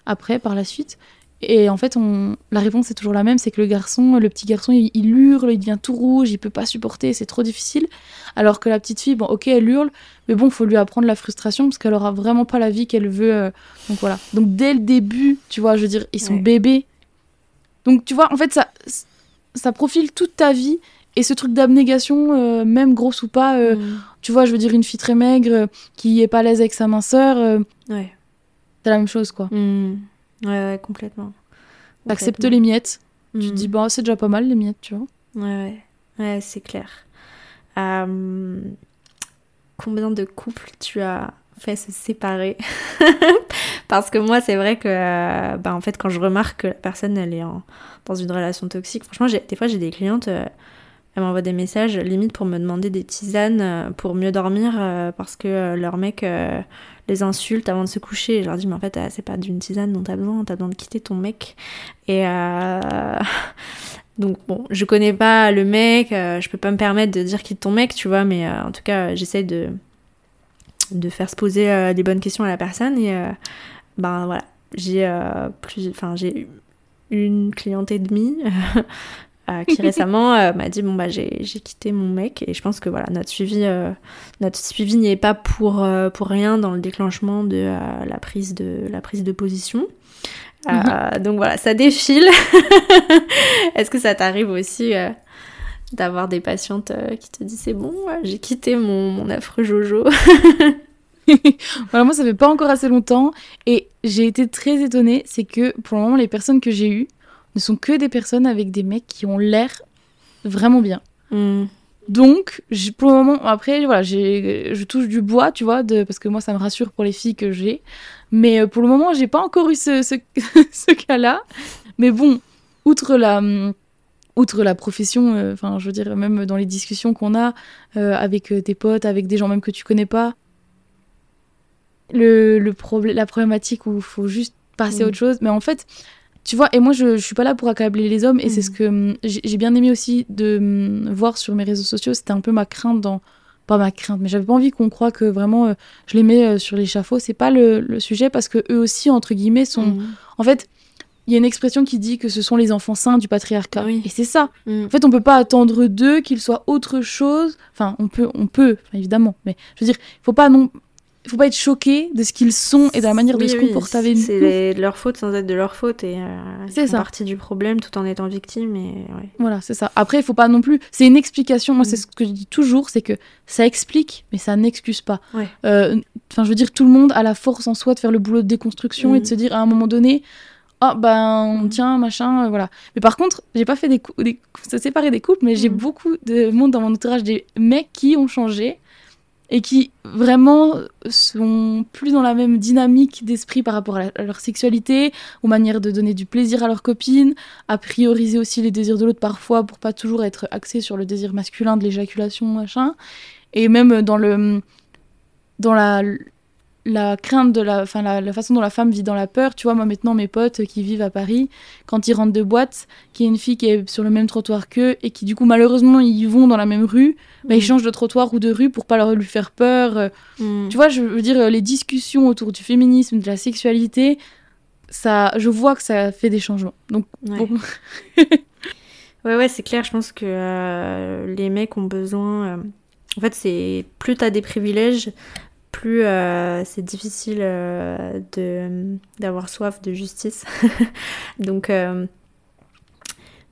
après, par la suite. Et en fait, on... la réponse est toujours la même, c'est que le garçon, le petit garçon, il, il hurle, il devient tout rouge, il peut pas supporter, c'est trop difficile. Alors que la petite fille, bon, ok, elle hurle, mais bon, faut lui apprendre la frustration parce qu'elle aura vraiment pas la vie qu'elle veut. euh, Donc voilà. Donc dès le début, tu vois, je veux dire, ils sont Ouais. bébés. Donc tu vois, en fait, ça, ça profile toute ta vie. Et ce truc d'abnégation, euh, même grosse ou pas, euh, Mm. tu vois, je veux dire, une fille très maigre euh, qui est pas à l'aise avec sa minceur, Ouais. c'est la même chose, quoi. Mm. Ouais, ouais, complètement. T'acceptes les miettes. Tu te Mm. dis, bon, c'est déjà pas mal les miettes, tu vois. Ouais, ouais. Ouais, c'est clair. Euh, Combien de couples tu as fait se séparer? Parce que moi, c'est vrai que, bah, en fait, quand je remarque que la personne, elle est en- dans une relation toxique, franchement, des fois, j'ai des clientes, euh, elles m'envoient des messages limite pour me demander des tisanes euh, pour mieux dormir euh, parce que euh, leur mec les insulte avant de se coucher. Et je leur dis, mais en fait, c'est pas d'une tisane dont t'as besoin, t'as besoin de quitter ton mec. Et donc bon, je connais pas le mec, je peux pas me permettre de dire qu'il est ton mec, tu vois, mais en tout cas, j'essaie de, de faire se poser des bonnes questions à la personne et ben voilà, j'ai plus, enfin j'ai une cliente et demie qui récemment m'a dit bon bah j'ai quitté mon mec et je pense que voilà notre suivi notre suivi n'y est pas pour pour rien dans le déclenchement de la prise de la prise de position. Mhm. Euh, donc voilà, ça défile. Est-ce que ça t'arrive aussi euh, d'avoir des patientes euh, qui te disent c'est bon, j'ai quitté mon, mon, affreux Jojo? Voilà, moi ça fait pas encore assez longtemps et j'ai été très étonnée, c'est que pour le moment les personnes que j'ai eues ne sont que des personnes avec des mecs qui ont l'air vraiment bien. Hmm. Donc, pour le moment, après, voilà, je touche du bois, tu vois, de, parce que moi, ça me rassure pour les filles que j'ai. Mais euh, pour le moment, j'ai pas encore eu ce, ce, cas-là. Mais bon, outre la, outre la profession, euh, enfin, je veux dire, même dans les discussions qu'on a euh, avec tes potes, avec des gens même que tu connais pas, le, le la problématique où il faut juste passer à autre chose. Mais en fait, tu vois, et moi, je, je suis pas là pour accabler les hommes, et c'est ce mm. que hum, j'ai bien aimé aussi de hum, voir sur mes réseaux sociaux. C'était un peu ma crainte dans. Pas ma crainte, mais j'avais pas envie qu'on croit que vraiment euh, je les mets euh, sur l'échafaud. C'est pas le, le, sujet parce que eux aussi, entre guillemets, sont. Mm. En fait, il y a une expression qui dit que ce sont les enfants sains du patriarcat. Et c'est ça. Mm. En fait, on peut pas attendre d'eux qu'ils soient autre chose. Enfin, on peut, on peut, évidemment. Mais je veux dire, il faut pas non faut pas être choqué de ce qu'ils sont et de la manière de se comporter avec nous. C'est leur faute sans être de leur faute et euh, c'est partie du problème tout en étant victime. Et, Voilà, c'est ça. Après, il faut pas non plus. C'est une explication. Moi, c'est mm. ce que je dis toujours, c'est que ça explique, mais ça n'excuse pas. Euh, enfin, je veux dire, tout le monde a la force en soi de faire le boulot de déconstruction et de mm. se dire à un moment donné. Oh ben mm. tiens machin euh, voilà mais par contre j'ai pas fait des, des ça séparé des couples mais j'ai beaucoup de monde dans mon entourage des mecs qui ont changé et qui vraiment sont plus dans la même dynamique d'esprit par rapport à, leur sexualité, aux manières de donner du plaisir à leurs copines, à prioriser aussi les désirs de l'autre parfois pour pas toujours être axé sur le désir masculin de l'éjaculation machin, et même dans le dans la la crainte de la, enfin la, façon dont la femme vit dans la peur. Tu vois, moi maintenant, mes potes qui vivent à Paris, quand ils rentrent de boîte, qu'il y a une fille qui est sur le même trottoir qu'eux et qui du coup malheureusement ils vont dans la même rue, bah, ils mm. changent de trottoir ou de rue pour pas leur lui faire peur. Mm. Tu vois, je veux dire les discussions autour du féminisme, de la sexualité, ça, je vois que ça fait des changements. Donc ouais. bon. ouais ouais, c'est clair. Je pense que euh, les mecs ont besoin. Euh, en fait, c'est plus t'as des privilèges, plus euh, c'est difficile euh, de d'avoir soif de justice. Donc, euh,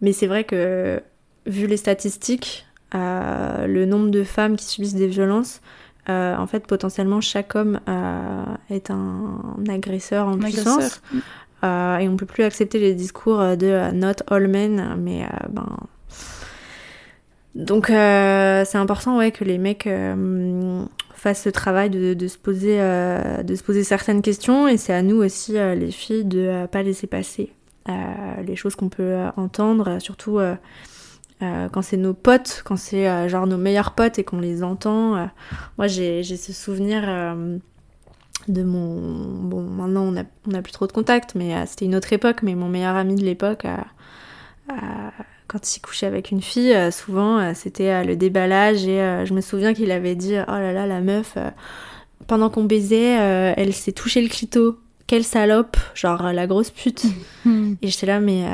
mais c'est vrai que vu les statistiques, le nombre de femmes qui subissent des violences, en fait, potentiellement, chaque homme est un, agresseur en puissance. et on peut plus accepter les discours de not all men, mais ben. Donc c'est important ouais que les mecs fasse ce travail de, se poser, euh, de se poser certaines questions et c'est à nous aussi, euh, les filles, de ne euh, pas laisser passer les choses qu'on peut entendre, surtout quand c'est nos potes, quand c'est genre nos meilleurs potes et qu'on les entend. moi, j'ai ce souvenir de mon... Bon, maintenant, on n'a on a plus trop de contact, mais c'était une autre époque, mais mon meilleur ami de l'époque quand il couchait avec une fille, euh, souvent euh, c'était euh, le déballage et je me souviens qu'il avait dit oh là là la meuf pendant qu'on baisait elle s'est touché le clito. Quelle salope genre la grosse pute. Et j'étais là mais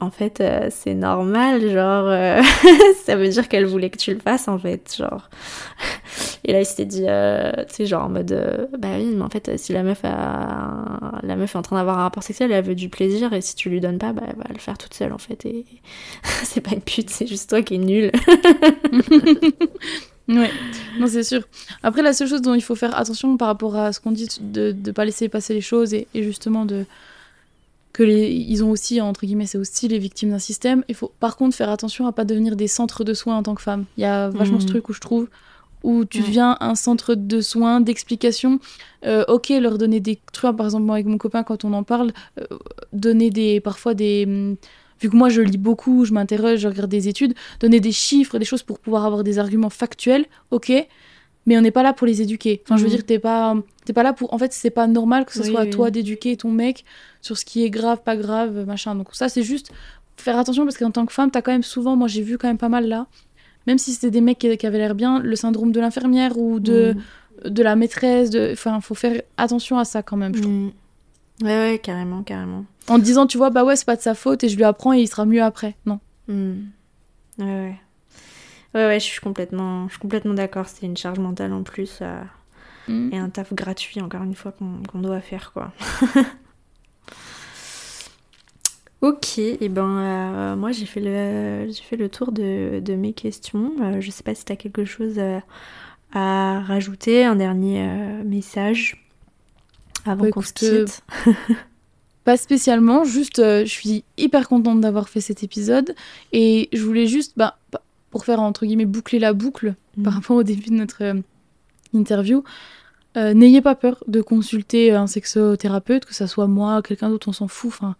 en fait, euh, c'est normal, genre, euh, ça veut dire qu'elle voulait que tu le fasses, en fait, genre. Et là, il s'était dit, euh, tu sais, genre en mode, bah oui, mais en fait, si la meuf, a... la meuf est en train d'avoir un rapport sexuel, elle veut du plaisir, et si tu lui donnes pas, bah, elle va le faire toute seule, en fait. Et c'est pas une pute, c'est juste toi qui es nulle. ouais, non, c'est sûr. Après, la seule chose dont il faut faire attention par rapport à ce qu'on dit, de ne pas laisser passer les choses et justement de que les, ils ont aussi, entre guillemets, c'est aussi les victimes d'un système. Il faut par contre faire attention à pas devenir des centres de soins en tant que femme. Il y a vachement ce mhm. truc où je trouve où tu deviens un centre de soins, d'explication. Euh, ok, leur donner des trucs, par exemple, moi avec mon copain, quand on en parle, euh, donner des, parfois des. Hum, vu que moi je lis beaucoup, je m'interroge, je regarde des études, donner des chiffres, des choses pour pouvoir avoir des arguments factuels, ok, mais on n'est pas là pour les éduquer. Enfin, je veux mhm. dire, t'es pas, pas là pour. En fait, c'est pas normal que ce soit à toi d'éduquer ton mec sur ce qui est grave, pas grave, machin. Donc, ça, c'est juste faire attention parce qu'en tant que femme, t'as quand même souvent, moi j'ai vu quand même pas mal là, même si c'était des mecs qui, qui avaient l'air bien, le syndrome de l'infirmière ou de, de la maîtresse, de... enfin, faut faire attention à ça quand même, je trouve. Mm. Ouais, ouais, carrément, carrément. En disant, tu vois, bah ouais, c'est pas de sa faute et je lui apprends et il sera mieux après. Non. Mm. Ouais, ouais. Ouais, ouais, je suis complètement, je suis complètement d'accord. C'est une charge mentale en plus euh, Mm. et un taf gratuit, encore une fois, qu'on qu'on doit faire, quoi. ok, et ben euh, moi j'ai fait, le, j'ai fait le tour de, de mes questions. Euh, je sais pas si tu as quelque chose euh, à rajouter, un dernier euh, message avant Bah, qu'on se quitte. Pas spécialement, juste je suis hyper contente d'avoir fait cet épisode et je voulais juste, bah, pour faire entre guillemets boucler la boucle Mm. par rapport au début de notre interview, n'ayez pas peur de consulter un sexothérapeute, que ça soit moi, quelqu'un d'autre, on s'en fout. Enfin,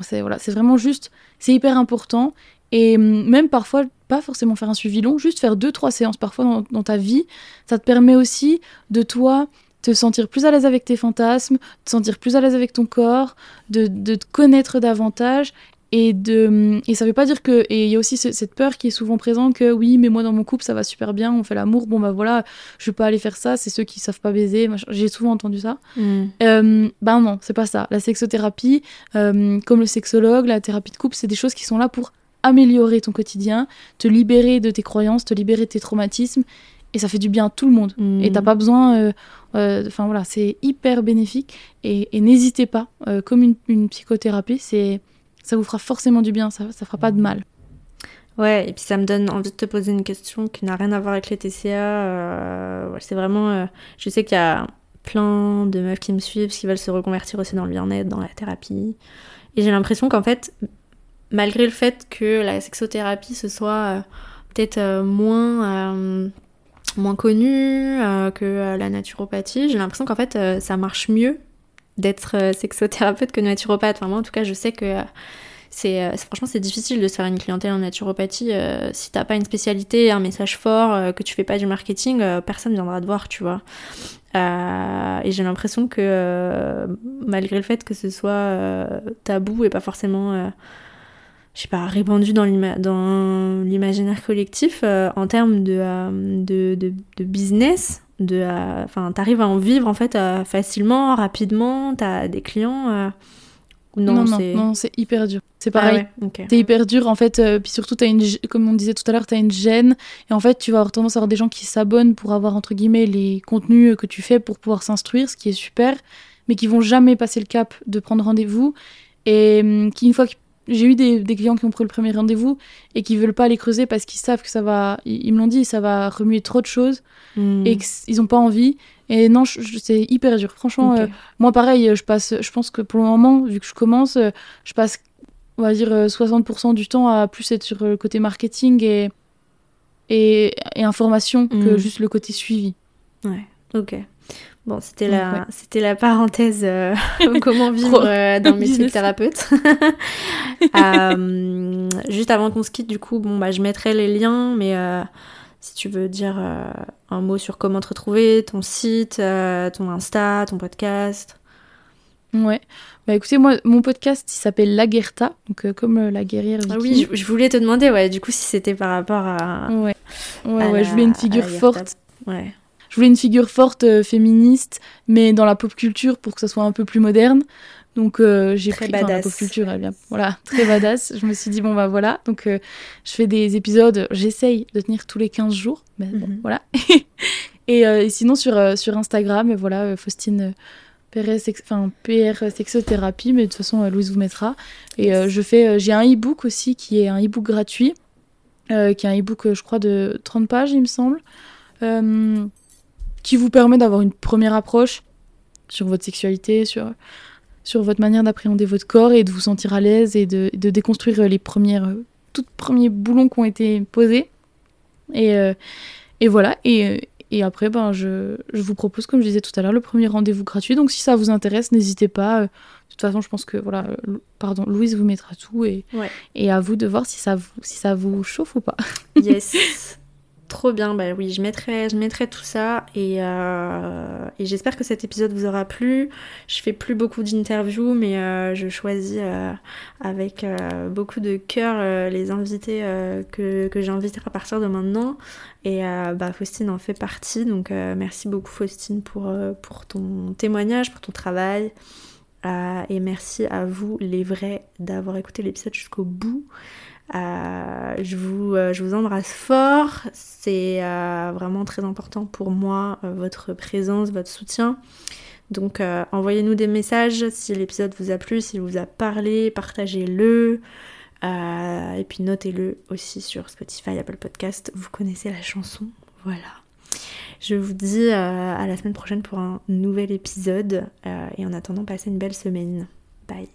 c'est voilà, vraiment juste, c'est hyper important et hum, même parfois pas forcément faire un suivi long, juste faire deux trois séances parfois dans, dans ta vie, ça te permet aussi de toi te sentir plus à l'aise avec tes fantasmes, te sentir plus à l'aise avec ton corps, de, de te connaître davantage. Et, de, et ça veut pas dire que. Et il y a aussi ce- cette peur qui est souvent présente que oui, mais moi dans mon couple ça va super bien, on fait l'amour, bon bah voilà, je vais pas aller faire ça, c'est ceux qui savent pas baiser. J'ai souvent entendu ça. Mm. Euh, ben non, c'est pas ça. La sexothérapie, euh, comme le sexologue, la thérapie de couple, c'est des choses qui sont là pour améliorer ton quotidien, te libérer de tes croyances, te libérer de tes traumatismes. Et ça fait du bien à tout le monde. Mm. Et t'as pas besoin. euh, euh, Enfin voilà, c'est hyper bénéfique. Et, et n'hésitez pas, euh, comme une, une psychothérapie, c'est ça vous fera forcément du bien, ça, ça fera pas de mal. Ouais, et puis ça me donne envie de te poser une question qui n'a rien à voir avec les TCA. euh, c'est vraiment. euh, je sais qu'il y a plein de meufs qui me suivent, qui veulent se reconvertir aussi dans le bien-être, dans la thérapie. Et j'ai l'impression qu'en fait, malgré le fait que la sexothérapie ce soit euh, peut-être moins. moins connue que la naturopathie, j'ai l'impression qu'en fait ça marche mieux d'être euh, sexothérapeute que naturopathe. Enfin, en tout cas je sais que euh, c'est euh, franchement c'est difficile de se faire une clientèle en naturopathie euh, si t'as pas une spécialité, un message fort, que tu fais pas du marketing, personne viendra te voir, tu vois. Et j'ai l'impression que malgré le fait que ce soit tabou et pas forcément, je pas, répandu dans l'ima- dans l'imaginaire collectif, en termes de business, de, euh, enfin, t'arrives à en vivre en fait euh, facilement, rapidement, t'as des clients. euh, non, non, non, c'est hyper dur. C'est Ah pareil. ouais, ok. C'est hyper dur en fait, puis surtout t'as une, comme on disait tout à l'heure, t'as une gêne et en fait tu vas avoir tendance à avoir des gens qui s'abonnent pour avoir entre guillemets les contenus que tu fais pour pouvoir s'instruire, ce qui est super, mais qui vont jamais passer le cap de prendre rendez-vous et hum, qui une fois que j'ai eu des, des clients qui ont pris le premier rendez-vous et qui veulent pas aller creuser parce qu'ils savent que ça va, ils, ils me l'ont dit, ça va remuer trop de choses Hmm. et qu'ils ont pas envie. Et non, c'est hyper dur. Franchement, euh, moi pareil, euh, je passe, je pense que pour le moment, vu que je commence, euh, je passe, on va dire, euh, 60% du temps à plus être sur euh, le côté marketing et, et, et information que Mhm. juste le côté suivi. Ouais, ok. Bon, c'était la, ouais. c'était la parenthèse euh, comment vivre euh, dans le métier de Business. thérapeute. Euh, juste avant qu'on se quitte, du coup, bon, bah, je mettrai les liens, mais euh, si tu veux dire euh, un mot sur comment te retrouver, ton site, ton Insta, ton podcast. Ouais. Bah écoutez, moi, mon podcast, il s'appelle La Guerta, donc euh, comme euh, la guerrière. Ah oui, je, je voulais te demander, ouais, du coup, si c'était par rapport à. Ouais. Ouais, ouais, la- je voulais une figure forte. Ouais. Je voulais une figure forte euh, féministe, mais dans la pop culture pour que ça soit un peu plus moderne. Donc euh, j'ai pris la pop culture, voilà, très badass. Je me suis dit bon bah voilà, donc euh, je fais des épisodes, j'essaye de tenir tous les 15 jours, mais bon Mhm. voilà. et, euh, et sinon sur sur Instagram, voilà, Faustine sex- enfin PR sexothérapie, mais de toute façon Louise vous mettra. Et je fais, j'ai un e-book aussi qui est un e-book gratuit, qui est un e-book je crois de 30 pages il me semble. Qui vous permet d'avoir une première approche sur votre sexualité, sur, sur votre manière d'appréhender votre corps et de vous sentir à l'aise et de, de déconstruire les premières, euh, tout premiers boulons qui ont été posés. Et, euh, et voilà. Et, euh, et après, ben, je, je vous propose, comme je disais tout à l'heure, le premier rendez-vous gratuit. Donc si ça vous intéresse, n'hésitez pas. De toute façon, je pense que voilà, pardon, Louise vous mettra tout et, Ouais. et à vous de voir si ça vous, si ça vous chauffe ou pas. Yes. Trop bien, bah oui, je mettrai, tout ça et, euh, et j'espère que cet épisode vous aura plu. Je fais plus beaucoup d'interviews, mais euh, je choisis euh, avec beaucoup de cœur les invités que, que j'inviterai à partir de maintenant. Et bah, Faustine en fait partie, donc merci beaucoup Faustine pour ton témoignage, pour ton travail. et merci à vous les vrais d'avoir écouté l'épisode jusqu'au bout. Euh, je, vous, euh, je vous embrasse fort. C'est euh, vraiment très important pour moi, votre présence, votre soutien. Donc envoyez-nous des messages si l'épisode vous a plu, s'il vous a parlé, partagez-le. et puis notez-le aussi sur Spotify, Apple Podcast. Vous connaissez la chanson. Voilà. Je vous dis à la semaine prochaine pour un nouvel épisode. et en attendant, passez une belle semaine. Bye.